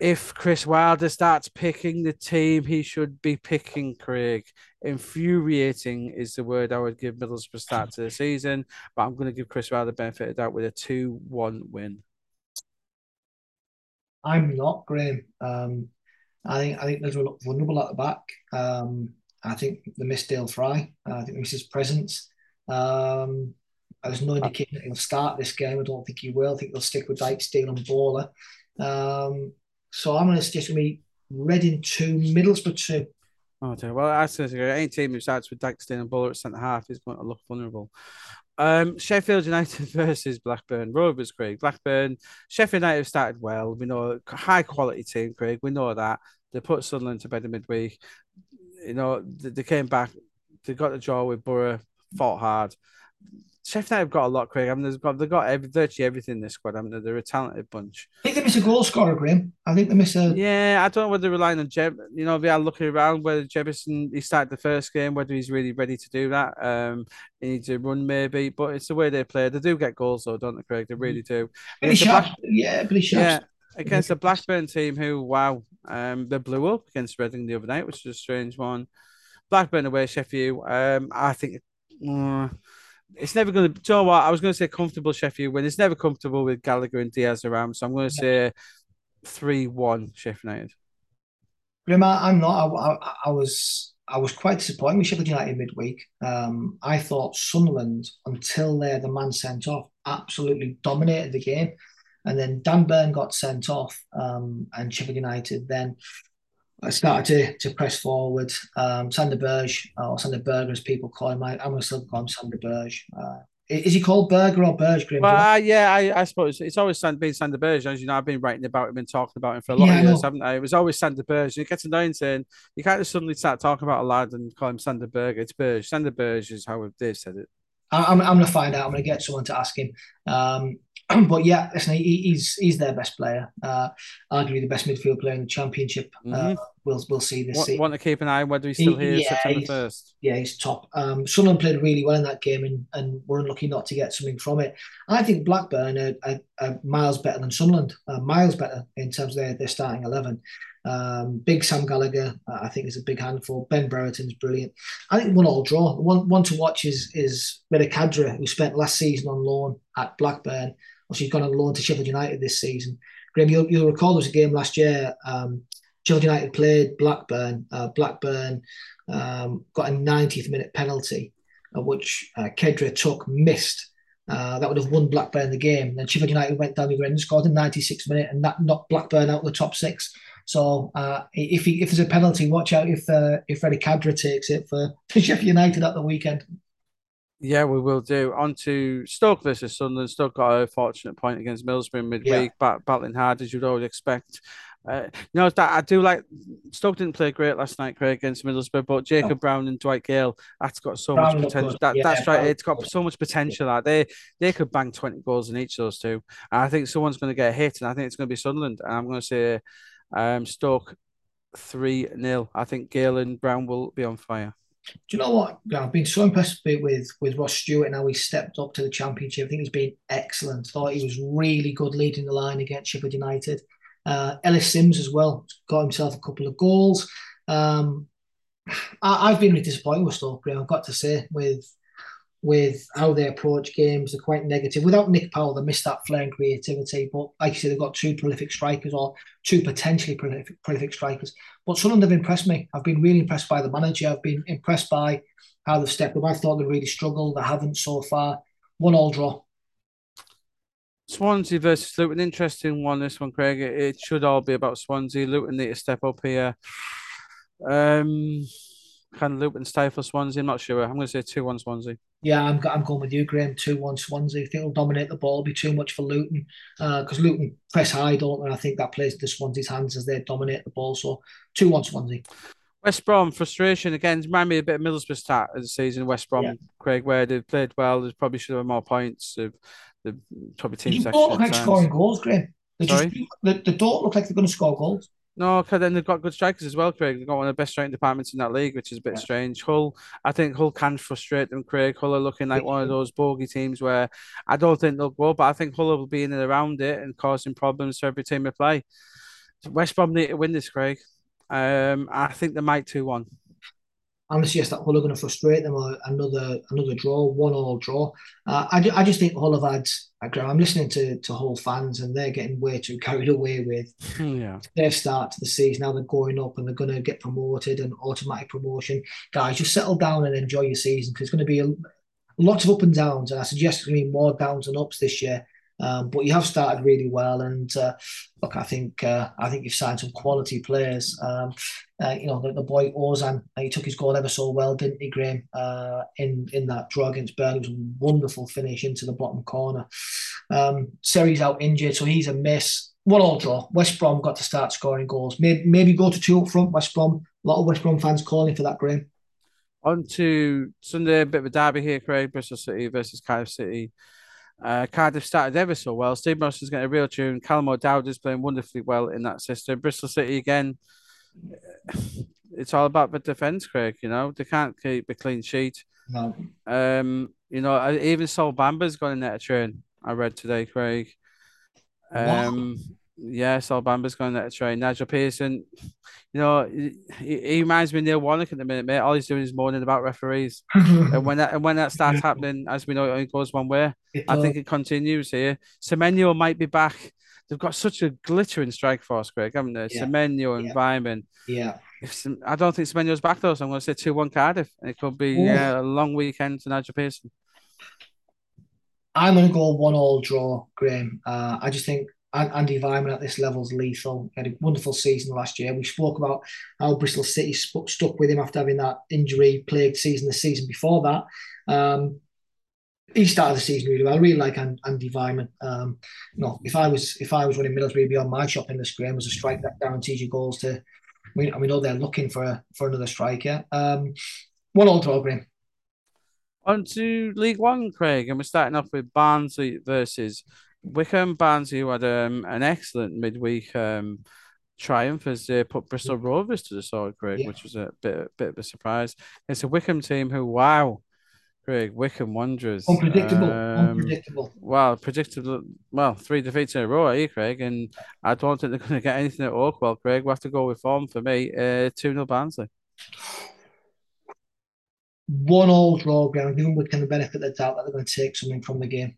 if Chris Wilder starts picking the team he should be picking, Craig, infuriating is the word I would give Middlesbrough start to the season. But I'm going to give Chris Wilder the benefit of doubt with a 2 1 win. I'm not, Graeme. Um, I think I think there's a vulnerable at the back. Um, I think they miss Dael Fry. Uh, I think they his presence. Um, there's no indication that he'll start this game. I don't think he will. I think they'll stick with Dijksteel and Bola. Um, so I'm going to suggest me Reading two, Middlesbrough two. Oh, dear. well, I say any team who starts with Dijksteel and Bola at centre half is going to look vulnerable. Um, Sheffield United versus Blackburn. Rovers, Craig. Blackburn. Sheffield United have started well. We know high quality team, Craig. We know that. They put Sunderland to bed in midweek. You know, they, they came back. They got the draw with Boro, fought hard. Sheffield have got a lot, Craig. I mean, they've got they've got every, virtually everything in this squad. I mean, they're a talented bunch. I think they miss a goal scorer, Graeme. I think they miss a. Yeah, I don't know whether they're relying on Jeb. You know, they are looking around whether Jebbison he started the first game, whether he's really ready to do that. Um, he needs to run maybe, but it's the way they play. They do get goals though, don't they, Craig? They really do. Billy Sharp, Black... yeah, Billy Sharp. Yeah, against the Blackburn team, who wow, um, they blew up against Reading the other night, which is a strange one. Blackburn away, Sheffield. Um, I think. Uh, it's never going to. You know what? I was going to say comfortable Sheffield win. It's never comfortable with Gallagher and Diaz around. So I'm going to say three-one Sheffield United. Graeme, I'm not. I, I, I, was I was quite disappointed with Sheffield United midweek. Um, I thought Sunderland, until they're the man sent off, absolutely dominated the game, and then Dan Burn got sent off, um, and Sheffield United then I started to, to press forward. Um, Sander Berge, or Sander Berger, as people call him, I, am going to still call him Sander Berge. Uh, is he called Berger or Berge, Grim? Well, uh, yeah, I, I, suppose it's always been Sander Berge. As you know, I've been writing about him and talking about him for a lot yeah, of years, haven't I? It was always Sander Berge. You get to know saying you can't just suddenly start talking about a lad and call him Sander Berger. It's Berge. Sander Berge is how Dave said it. I'm, I'm going to find out. I'm going to get someone to ask him. Um, but yeah, listen, he, he's he's their best player, uh, arguably the best midfield player in the championship. Uh, mm-hmm. Uh, we'll we'll see this. Want, want, to keep an eye on whether he's still he, here yeah, September first. Yeah, he's top. Um, Sunderland played really well in that game, and and were unlucky not to get something from it. I think Blackburn are, are, are miles better than Sunderland, uh, miles better in terms of their, their starting eleven. Um, big Sam Gallagher, uh, I think, is a big handful. Ben Brereton's brilliant. I think one all draw. One one to watch is is Khadra, who spent last season on loan at Blackburn she's gone on loan to Sheffield United this season. Graeme, you'll, you'll recall there was a game last year. Um, Sheffield United played Blackburn. Uh, Blackburn um, got a 90th minute penalty, uh, which uh, Khadra took, missed. Uh, that would have won Blackburn the game. Then Sheffield United went down the end and scored in 96 minute, and that knocked Blackburn out of the top six. So uh, if he, if there's a penalty, watch out if uh, if Reda Khadra takes it for, for Sheffield United at the weekend. Yeah, we will do. On to Stoke versus Sunderland. Stoke got a fortunate point against Middlesbrough midweek, yeah. battling hard as you'd always expect. Uh, you know that I do like Stoke didn't play great last night, Craig, against Middlesbrough, but Jacob oh. Brown and Dwight Gayle, that's got so Brown much potential. That, yeah, that's right, it's got so much potential. That they they could bang twenty goals in each of those two. And I think someone's going to get hit, and I think it's going to be Sunderland. And I'm going to say um, Stoke three 0 I think Gayle and Brown will be on fire. Do you know what? I've been so impressed with with Ross Stewart and how he stepped up to the championship. I think he's been excellent. Thought he was really good leading the line against Sheffield United. Uh, Ellis Simms as well got himself a couple of goals. Um, I, have been really disappointed with Stoke. I've got to say with with how they approach games. They're quite negative. Without Nick Powell, they missed that flair and creativity. But like you said, they've got two prolific strikers or two potentially prolific, prolific strikers. But some of them have impressed me. I've been really impressed by the manager. I've been impressed by how they've stepped up. I thought they really struggled. They haven't so far. One all draw. Swansea versus Luton, interesting one. This one, Craig. It, should all be about Swansea. Luton need to step up here. Um, can Luton stifle Swansea? I'm not sure. I'm going to say two one Swansea. Yeah, I'm I'm going with you, Graeme. Two one Swansea. I think it'll dominate the ball. Be too much for Luton because uh, Luton press high, don't they? I think that plays to Swansea's hands as they dominate the ball. So two one Swansea. West Brom frustration again. Remind me a bit of Middlesbrough start of the season. West Brom, yeah. Craig, where they played well. They probably should have more points. They've, they've probably team. They don't look like scoring goals, Graeme. They Sorry? Just, they, they don't look like they're going to score goals. No, because then they've got good strikers as well, Craig. They've got one of the best striking departments in that league, which is a bit yeah. strange. Hull, I think Hull can frustrate them, Craig. Hull are looking like one of those bogey teams where I don't think they'll go, but I think Hull will be in and around it and causing problems for every team they play. West Brom need to win this, Craig. Um, I think they might 2 1 unless yes, that Hull are going to frustrate them or another another draw, one all draw. Uh, I, I just think Hull have had. I'm listening to to Hull fans and they're getting way too carried away with yeah. their start to the season. Now they're going up and they're going to get promoted and automatic promotion. Guys, just settle down and enjoy your season because it's going to be a, lots of up and downs, and I suggest there's going to be more downs and ups this year. Um, but you have started really well, and uh, look, I think uh, I think you've signed some quality players. Um, uh, you know, the, the boy Ozan, he took his goal ever so well, didn't he, Graeme? Uh, in in that draw against Burnley, it was a wonderful finish into the bottom corner. Um, Seri's out injured, so he's a miss. One all draw. West Brom got to start scoring goals. Maybe, maybe go to two up front. West Brom. A lot of West Brom fans calling for that, Graeme. On to Sunday, a bit of a derby here, Craig. Bristol City versus Cardiff City. Uh, Cardiff started ever so well. Steve Morison's getting a real tune. Callum O'Dowd is playing wonderfully well in that system. Bristol City again. It's all about the defence, Craig. You know they can't keep a clean sheet. No. Um, you know, even Sol Bamba's got in there to train. I read today, Craig. Um, wow. Yeah, Sol Bamba's going to train. Nigel Pearson, you know, he, he reminds me of Neil Warnock at the minute, mate. All he's doing is moaning about referees. and when that and when that starts happening, as we know, it only goes one way. I think it continues here. Semenyo might be back. They've got such a glittering strike force, Greg, haven't they? Yeah. Semenyo and yeah. Yeah. If, I don't think Semenyo's back though, so I'm going to say 2 1 Cardiff. It could be yeah, a long weekend to Nigel Pearson. I'm going to go one all draw, Graeme. Uh, I just think Andy Weimann at this level is lethal. He had a wonderful season last year. We spoke about how Bristol City stuck with him after having that injury plagued season the season before that. Um, he started the season really well. I really like Andy Weimann. Um, if I was if I was running Middlesbrough on my shop in the screen was a strike that guarantees you goals to. We, we know they're looking for a, for another striker. Um, one all draw, Graeme. On to League One, Craig, and we're starting off with Barnsley versus Wycombe Barnsley, who had um, an excellent midweek um, triumph as they put Bristol Rovers to the sword, Craig, yeah. which was a bit, a bit of a surprise. It's a Wycombe team who, wow, Craig, Wycombe Wanderers. Unpredictable. Um, Unpredictable. Well, predictable. Well, three defeats in a row, eh, Craig? And I don't think they're going to get anything at Oakwell, Craig. We have to go with form for me. Uh, 2 0 Barnsley. One all draw, Graeme. Giving Wycombe the benefit of the doubt that they're going to take something from the game.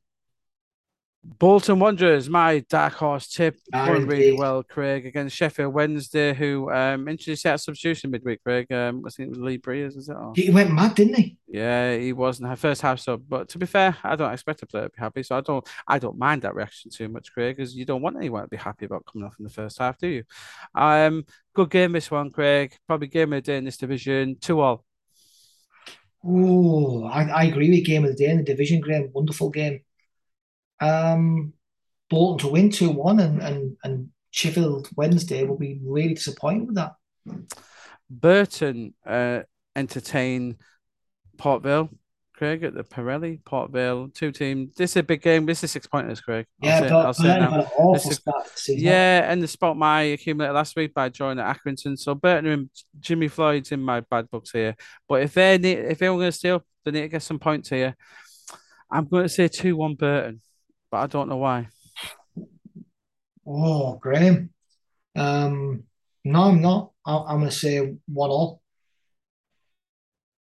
Bolton Wanderers, my dark horse tip, going really well, Craig, against Sheffield Wednesday, who um introduced that substitution midweek, Craig. Um, I think it was Lee Briers, is it? Or... He went mad, didn't he? Yeah, he wasn't her first half sub. But to be fair, I don't expect a player to be happy, so I don't I don't mind that reaction too much, Craig, because you don't want anyone to be happy about coming off in the first half, do you? Um, good game this one, Craig. Probably game of the day in this division. Two all. Oh, I, I agree with game of the day in the division game. Wonderful game. Um, Bolton to win 2 1 and, and, and Sheffield Wednesday will be really disappointed with that. Burton uh, entertain Port Vale Craig at the Pirelli, Port Vale, two teams. This is a big game. This is six pointers, Craig. I'll yeah, say, I'll say is, Yeah, and the spot my accumulator last week by joining Accrington. So Burton and Jimmy Floyd's in my bad books here. But if they need, if they're going to steal, they need to get some points here. I'm going to say two one Burton, but I don't know why. Oh, Graeme. Um, no, I'm not. I'm going to say one all.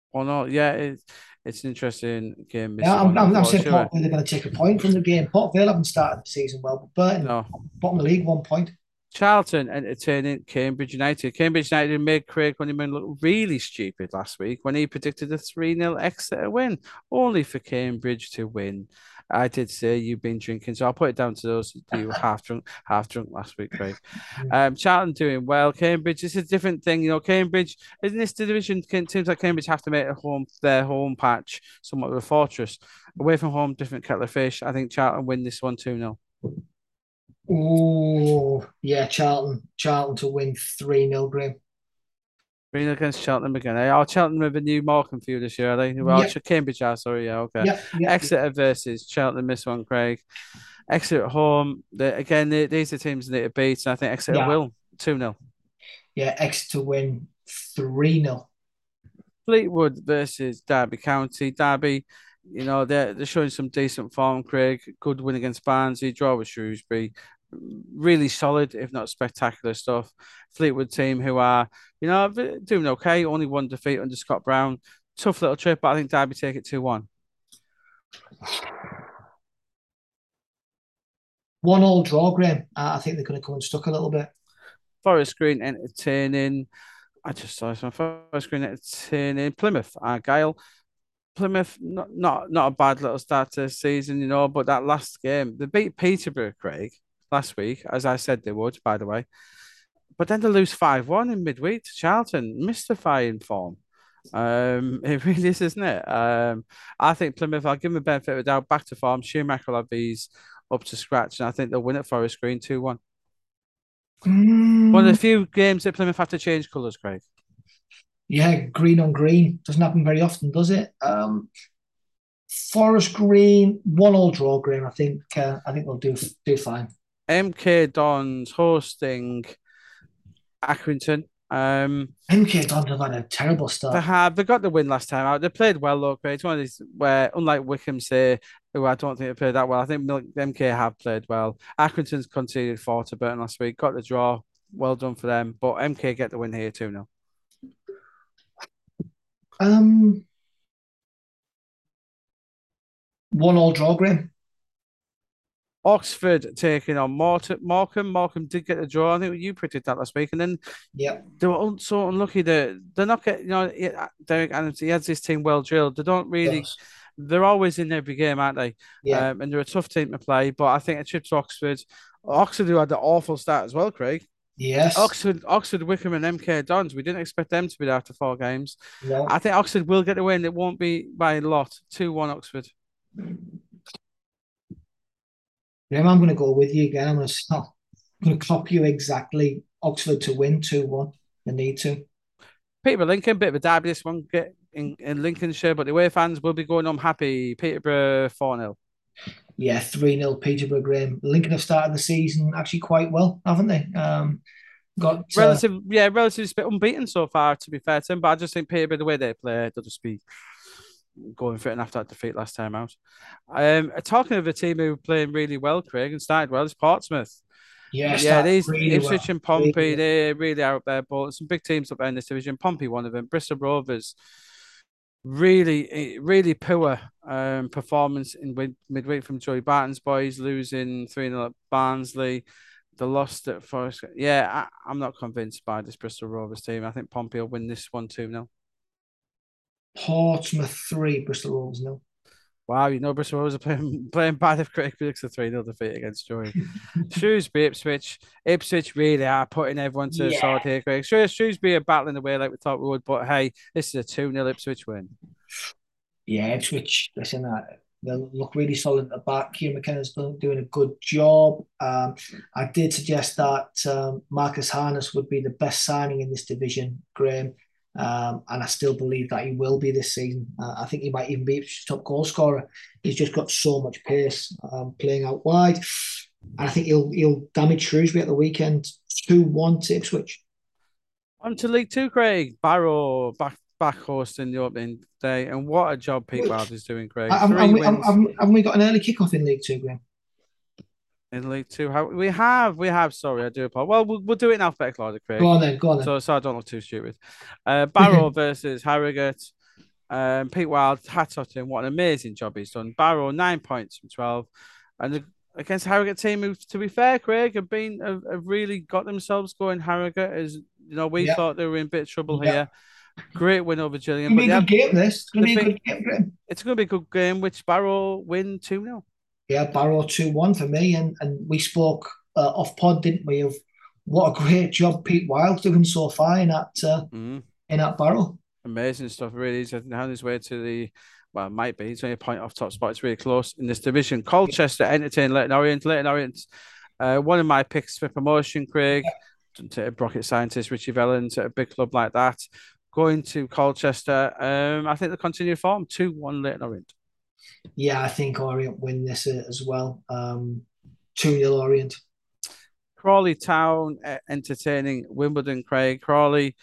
One all. Yeah, it's it's an interesting game. Yeah, I'm, I'm, I'm saying Port Vale are going to take a point from the game. Port Vale haven't started the season well, but Burton, no. bottom of the league, one point. Charlton entertaining Cambridge United. Cambridge United made Craig Honeyman look really stupid last week when he predicted a 3 0 Exeter win, only for Cambridge to win. I did say you've been drinking, so I'll put it down to those you were half drunk, half drunk last week, Craig. Um, Charlton doing well. Cambridge, it's a different thing, you know. Cambridge isn't this division? Teams like Cambridge have to make a home their home patch somewhat of a fortress. Away from home, different kettle of fish. I think Charlton win this one 2 0. Oh, yeah, Charlton. Charlton to win 3 0, Graeme. Green against Cheltenham again. Eh? Oh, Cheltenham with a new for you this year, are they? Well, yep. Cambridge are, sorry. Yeah, okay. Yep, yep, Exeter versus Cheltenham, this one, Craig. Exeter at home. The, again, the, these are teams that need to beat, and I think Exeter yeah. will 2 0. Yeah, Exeter win 3 0. Fleetwood versus Derby County. Derby, you know, they're, they're showing some decent form, Craig. Good win against Barnsley, draw with Shrewsbury really solid, if not spectacular stuff. Fleetwood team who are, you know, doing okay. Only one defeat under Scott Brown. Tough little trip, but I think Derby take it 2 1. One all draw, Graeme. I think they're going to come unstuck a little bit. Forest Green entertaining. I just saw some Forest Green entertaining. Plymouth, Argyle. Plymouth, not, not not a bad little start to the season, you know, but that last game, they beat Peterborough, Craig last week, as I said they would, by the way. But then to lose 5 1 in midweek to Charlton, mystifying form. Um, it really is, isn't it? Um, I think Plymouth, I'll give them a benefit of the doubt, back to form. Schumacher will have these up to scratch, and I think they'll win it Forest Green 2 1. Mm. One of the few games that Plymouth have to change colours, Craig. Yeah, green on green. Doesn't happen very often, does it? Um, Forest Green, one all draw, Green. I think uh, I think they'll do do fine. MK Dons hosting Accrington. Um, MK Dons have had a terrible start. They have. They got the win last time out. They played well, though. It's one of these where, unlike Wycombe, say, who I don't think they played that well. I think MK have played well. Accrington's conceded four to Burton last week. Got the draw. Well done for them. But MK get the win here too now. Um, one all draw, Graeme. Oxford taking on Morecambe. Morecambe did get the draw. I think you predicted that last week, and then yeah, they were so unlucky that they're not getting. You know, Derek Adams he has this team well drilled. They don't really. Yes. They're always in every game, aren't they? Yeah. Um, and they're a tough team to play. But I think a trip to Oxford, Oxford who had the awful start as well, Craig. Yes. Oxford, Oxford, Wycombe, and MK Dons. We didn't expect them to be there after four games. No. I think Oxford will get the win. It won't be by a lot. Two one Oxford. Yeah, I'm going to go with you again. I'm going to stop. I'm going to clock you exactly. Oxford to win 2 1. They need to. Peterborough Lincoln, bit of a derby this one get in, in Lincolnshire, but the away fans will be going home happy. Peterborough 4 0. Yeah, 3 0 Peterborough Graeme. Lincoln have started the season actually quite well, haven't they? Um, got uh, relative, uh, yeah, relatively unbeaten so far, to be fair to them, but I just think Peterborough, the way they play, they'll just be going for it and after that defeat last time out. Um, talking of a team who were playing really well, Craig, and started well, is Portsmouth. Yeah, yeah, these really Ipswich well. and Pompey, really they really are up there, but some big teams up there in this division. Pompey, one of them. Bristol Rovers, really, really poor um, performance in midweek from Joey Barton's boys, losing 3 0 at Barnsley. The lost at Forest. Yeah, I, am not convinced by this Bristol Rovers team. I think Pompey will win this one 2 0. Portsmouth three, Bristol Rovers nil. Wow, you know Bristol Rovers are playing playing bad if Craig predicts a 3 0 defeat against Joey. Shrewsbury, Ipswich. Ipswich really are putting everyone to yeah. the sword here, Craig. Sure, Shrewsbury are battling away like we thought we would, but hey, this is a 2 0 Ipswich win. Yeah, Ipswich, listen, uh, they look really solid at the back. Kieran McKenna's doing a good job. Um, I did suggest that um, Marcus Harness would be the best signing in this division, Graeme. Um, and I still believe that he will be this season. Uh, I think he might even be top goal scorer. He's just got so much pace um, playing out wide. And I think he'll he'll damage Shrewsbury at the weekend. 2 1 to Ipswich. On to League Two, Craig. Barrow back back hosting the opening day. And what a job Pete Wild is doing, Craig. Have, we, we got an early kickoff in League Two, Graeme? In League Two. How we have, we have. Sorry, I do apologize. Well, we'll, we'll do it in alphabetical order, Craig. Go on then, go on then. So, so I don't look too stupid. Uh, Barrow versus Harrogate. Um, Pete Wild, hat off to him. What an amazing job he's done. Barrow nine points from twelve, and against Harrogate team, who, to be fair, Craig have been have, have really got themselves going. Harrogate as you know, we yep. thought they were in a bit of trouble yep. here. Great win over Gillingham. It's going to be a good game. This it's going to be a good game. It's going to be a good game. Which Barrow win two 0 yeah, Barrow 2 1 for me. And, and we spoke uh, off pod, didn't we, of what a great job Pete Wild's doing so far in that, uh, mm. in that Barrow. Amazing stuff, really. He's on his way to the, well, it might be. He's only a point off top spot. It's really close in this division. Colchester entertain Leyton Orient. Leyton Orient, uh, one of my picks for promotion, Craig. To a rocket scientist, Richie Wellens, at a big club like that. Going to Colchester, um, I think they continue form 2 1 Leyton Orient. Yeah, I think Orient win this uh, as well. Um, 2 0 Orient. Crawley Town uh, entertaining Wimbledon, Craig. Crawley,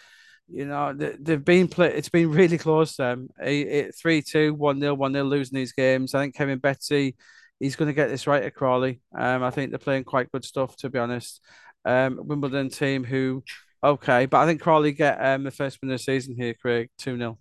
you know, they've been play, it's been really close them. 3 2, 1 0, 1 0 losing these games. I think Kevin Betsy, he's going to get this right at Crawley. Um, I think they're playing quite good stuff, to be honest. Um, Wimbledon team who, okay, but I think Crawley get um, the first win of the season here, Craig, 2 0.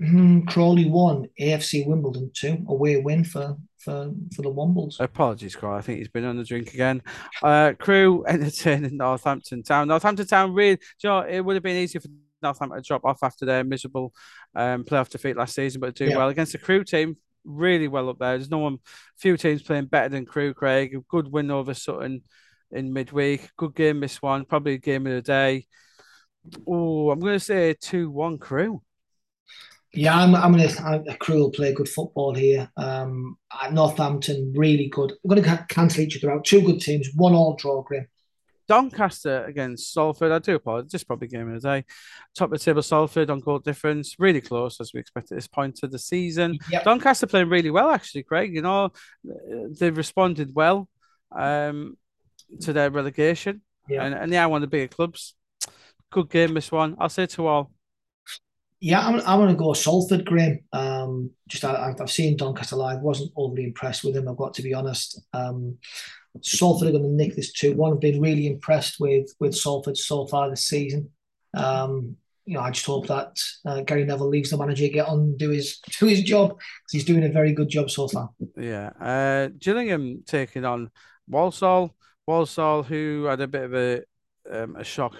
Mm, Crawley won, AFC Wimbledon two, away win for for for the Wombles. Apologies, Crawley. I think he's been on the drink again. Uh, Crewe entertaining Northampton Town. Northampton Town really, you know, it would have been easy for Northampton to drop off after their miserable um, playoff defeat last season, but do yeah. well against the Crewe team. Really well up there. There's no one, few teams playing better than Crewe. Craig, a good win over Sutton in midweek. Good game this one, probably a game of the day. Oh, I'm going to say two one Crewe. Yeah, I'm. I'm gonna. a Crewe will play good football here. Um, Northampton really good. We're gonna cancel each other out. Two good teams. One all draw. Graeme. Doncaster against Salford. I do apologize. Just probably game of the day. Top of the table, Salford on goal difference. Really close as we expect at this point of the season. Yep. Doncaster playing really well, actually, Craig. You know, they've responded well um, to their relegation. Yep. And, and yeah, one of the bigger clubs. Good game, this one. I'll say to all, yeah, I'm, I'm going to go Salford, Graeme. Um, just I, have seen Doncaster live, wasn't overly impressed with him. I've got to be honest. Um, Salford are going to nick this two one. I've been really impressed with with Salford so far this season. Um, you know, I just hope that uh, Gary Neville leaves the manager get on do his do his job because he's doing a very good job so far. Yeah, uh, Gillingham taking on Walsall. Walsall, who had a bit of a um, a shock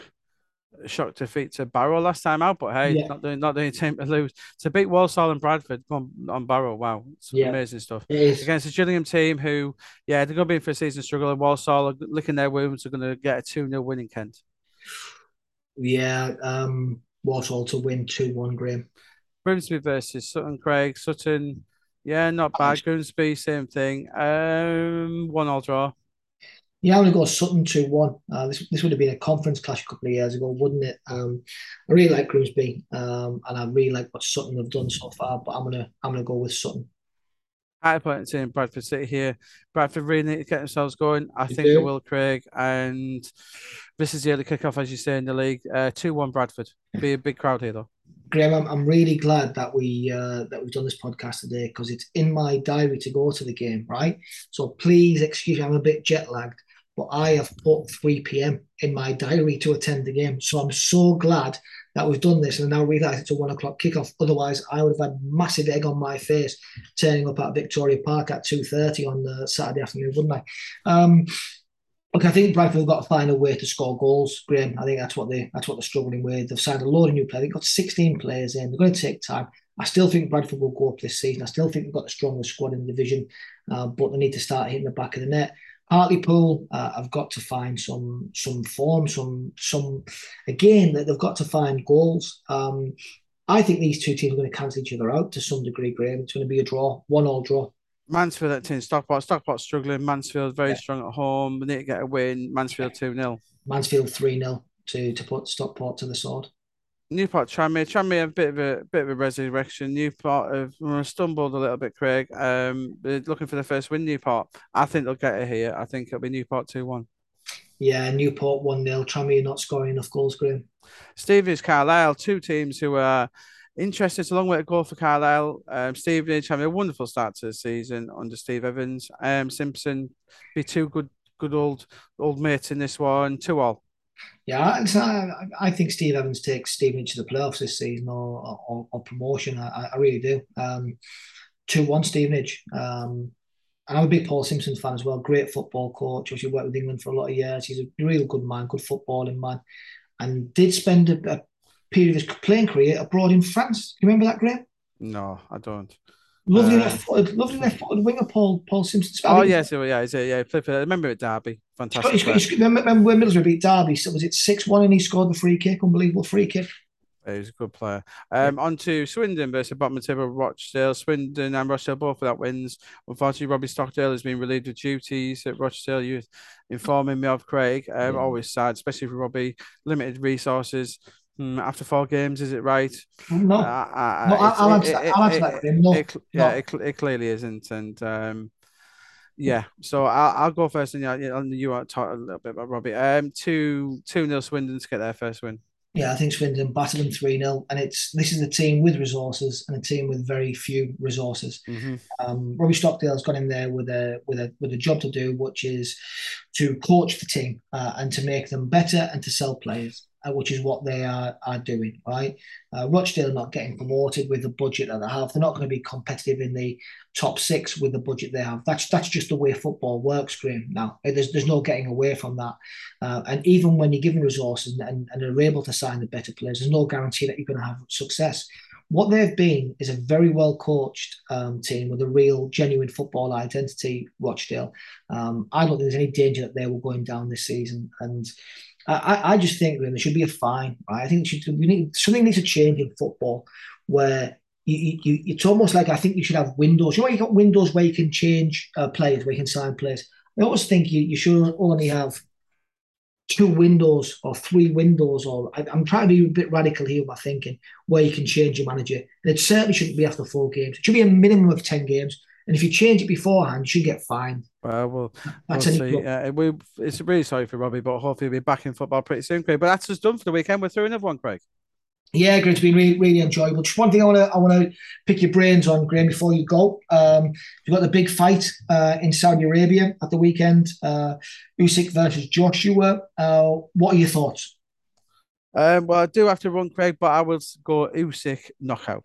shock defeat to Barrow last time out, but hey, yeah. not doing not doing team to lose. To beat Walsall and Bradford on, on Barrow, wow, some yeah. amazing stuff. Against the Gillingham team who, yeah, they're gonna be in for a season struggle and Walsall are licking their wounds, are gonna get a 2-0 win in Kent. Yeah, um Walsall to win 2-1, Graeme. Grimsby versus Sutton Craig. Sutton, yeah, not bad. Grimsby, same thing. Um one all draw. Yeah, I'm going to go Sutton 2 1. Uh, this, this would have been a conference clash a couple of years ago, wouldn't it? Um, I really like Grimsby um, and I really like what Sutton have done so far, but I'm going to I'm gonna go with Sutton. High point in Bradford City here. Bradford really need to get themselves going. I you think do. they will, Craig. And this is the early kickoff, as you say, in the league. Uh, 2 1 Bradford. Be a big crowd here, though. Graeme, I'm, I'm really glad that we uh, that we've done this podcast today because it's in my diary to go to the game, right? So please excuse me, I'm a bit jet lagged but I have put 3 p.m. in my diary to attend the game. So I'm so glad that we've done this and I now realise it's a one o'clock kickoff. Otherwise, I would have had massive egg on my face turning up at Victoria Park at 2.30 on the Saturday afternoon, wouldn't I? Um, Look, I think Bradford have got to find a way to score goals, Graeme. I think that's what they that's what they're struggling with. They've signed a load of new players. They've got 16 players in. They're going to take time. I still think Bradford will go up this season. I still think they've got the strongest squad in the division, uh, but they need to start hitting the back of the net. Hartlepool, uh, I've got to find some some form, some some again that they've got to find goals. Um, I think these two teams are going to cancel each other out to some degree, Graeme. It's going to be a draw, one all draw. Mansfield at 10, Stockport. Stockport struggling. Mansfield very yeah. strong at home. We need to get a win. Mansfield 2 0. Mansfield 3 0 to, to put Stockport to the sword. Newport Tranmere. Tranmere a bit of a bit of a resurrection. New Newport have stumbled a little bit, Craig. Um, looking for the first win. Newport. I think they'll get it here. I think it'll be Newport two one. Yeah, Newport one 0 Tranmere not scoring enough goals, Graeme. Stevenage, Carlisle, two teams who are interested. It's a long way to go for Carlisle. Um, Stevenage having a wonderful start to the season under Steve Evans. Um, Simpson be two good good old old mates in this one. Two all. Yeah, I, I think Steve Evans takes Stevenage to the playoffs this season or, or, or promotion. I, I, really do. Um, 2 1 Stevenage. Um, and I'm a big Paul Simpson fan as well. Great football coach. Actually worked with England for a lot of years. He's a real good man, good footballing man, and did spend a, a period of his playing career abroad in France. Do you remember that, Graeme? No, I don't. Lovely uh, left-footed, lovely left-footed winger, Paul Paul Simpson. Oh yes, yeah, yeah, yeah, yeah. I remember at Derby, fantastic. He's got, he's got, remember when Middlesbrough beat Derby? So was it six one, and he scored the free kick, unbelievable free kick. He's a good player. Um, yeah. On to Swindon versus bottom of table Rochdale. Swindon and Rochdale both without wins. Unfortunately, Robbie Stockdale has been relieved of duties at Rochdale Youth, informing me of Craig. Um, yeah. Always sad, especially for Robbie. Limited resources. Hmm, after four games, is it right? No, uh, uh, no I'll, answer, that. I'll answer that. No, it, yeah, it, it, clearly isn't, and um, yeah. So I'll, I'll go first, and yeah, you want to talk a little bit about Robbie. Um, two two nil Swindon to get their first win. Yeah, I think Swindon battered them 3 0. And it's this is a team with resources and a team with very few resources. Mm-hmm. Um, Robbie Stockdale's got in there with a with a with a job to do, which is to coach the team uh, and to make them better and to sell players uh, which is what they are, are doing, right? Uh, Rochdale are not getting promoted with the budget that they have. They're not going to be competitive in the top six with the budget they have. That's that's just the way football works, Graeme. Now, there's, there's no getting away from that. Uh, and even when you're given resources and, and, and are able to sign the better players, there's no guarantee that you're going to have success. What they've been is a very well coached um, team with a real, genuine football identity, Rochdale. Um, I don't think there's any danger that they were going down this season. And I, I just think there should be a fine. Right? I think should, we need something needs to change in football where you, you, it's almost like I think you should have windows. You know, you got windows where you can change uh, players, where you can sign players. I always think you, you should only have two windows or three windows, or I, am trying to be a bit radical here with my thinking, where you can change your manager. And it certainly shouldn't be after four games. It should be a minimum of 10 games. And if you change it beforehand, you should get fined. Well, we'll, we'll see. Uh, we, it's really sorry for Robbie, but hopefully we'll be back in football pretty soon, Craig. But that's just done for the weekend. We're through another one, Craig. Yeah, Graeme, it's been really, really enjoyable. Just one thing I want to I want to pick your brains on, Graeme, before you go. Um, you've got the big fight uh, in Saudi Arabia at the weekend, uh, Usyk versus Joshua. Uh, what are your thoughts? Um, well, I do have to run, Craig, but I will go Usyk knockout.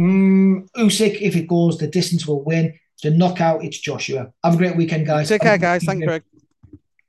Mm, Usyk, if it goes the distance, will win. The knockout, it's Joshua. Have a great weekend, guys. Take care, guys. Thank you.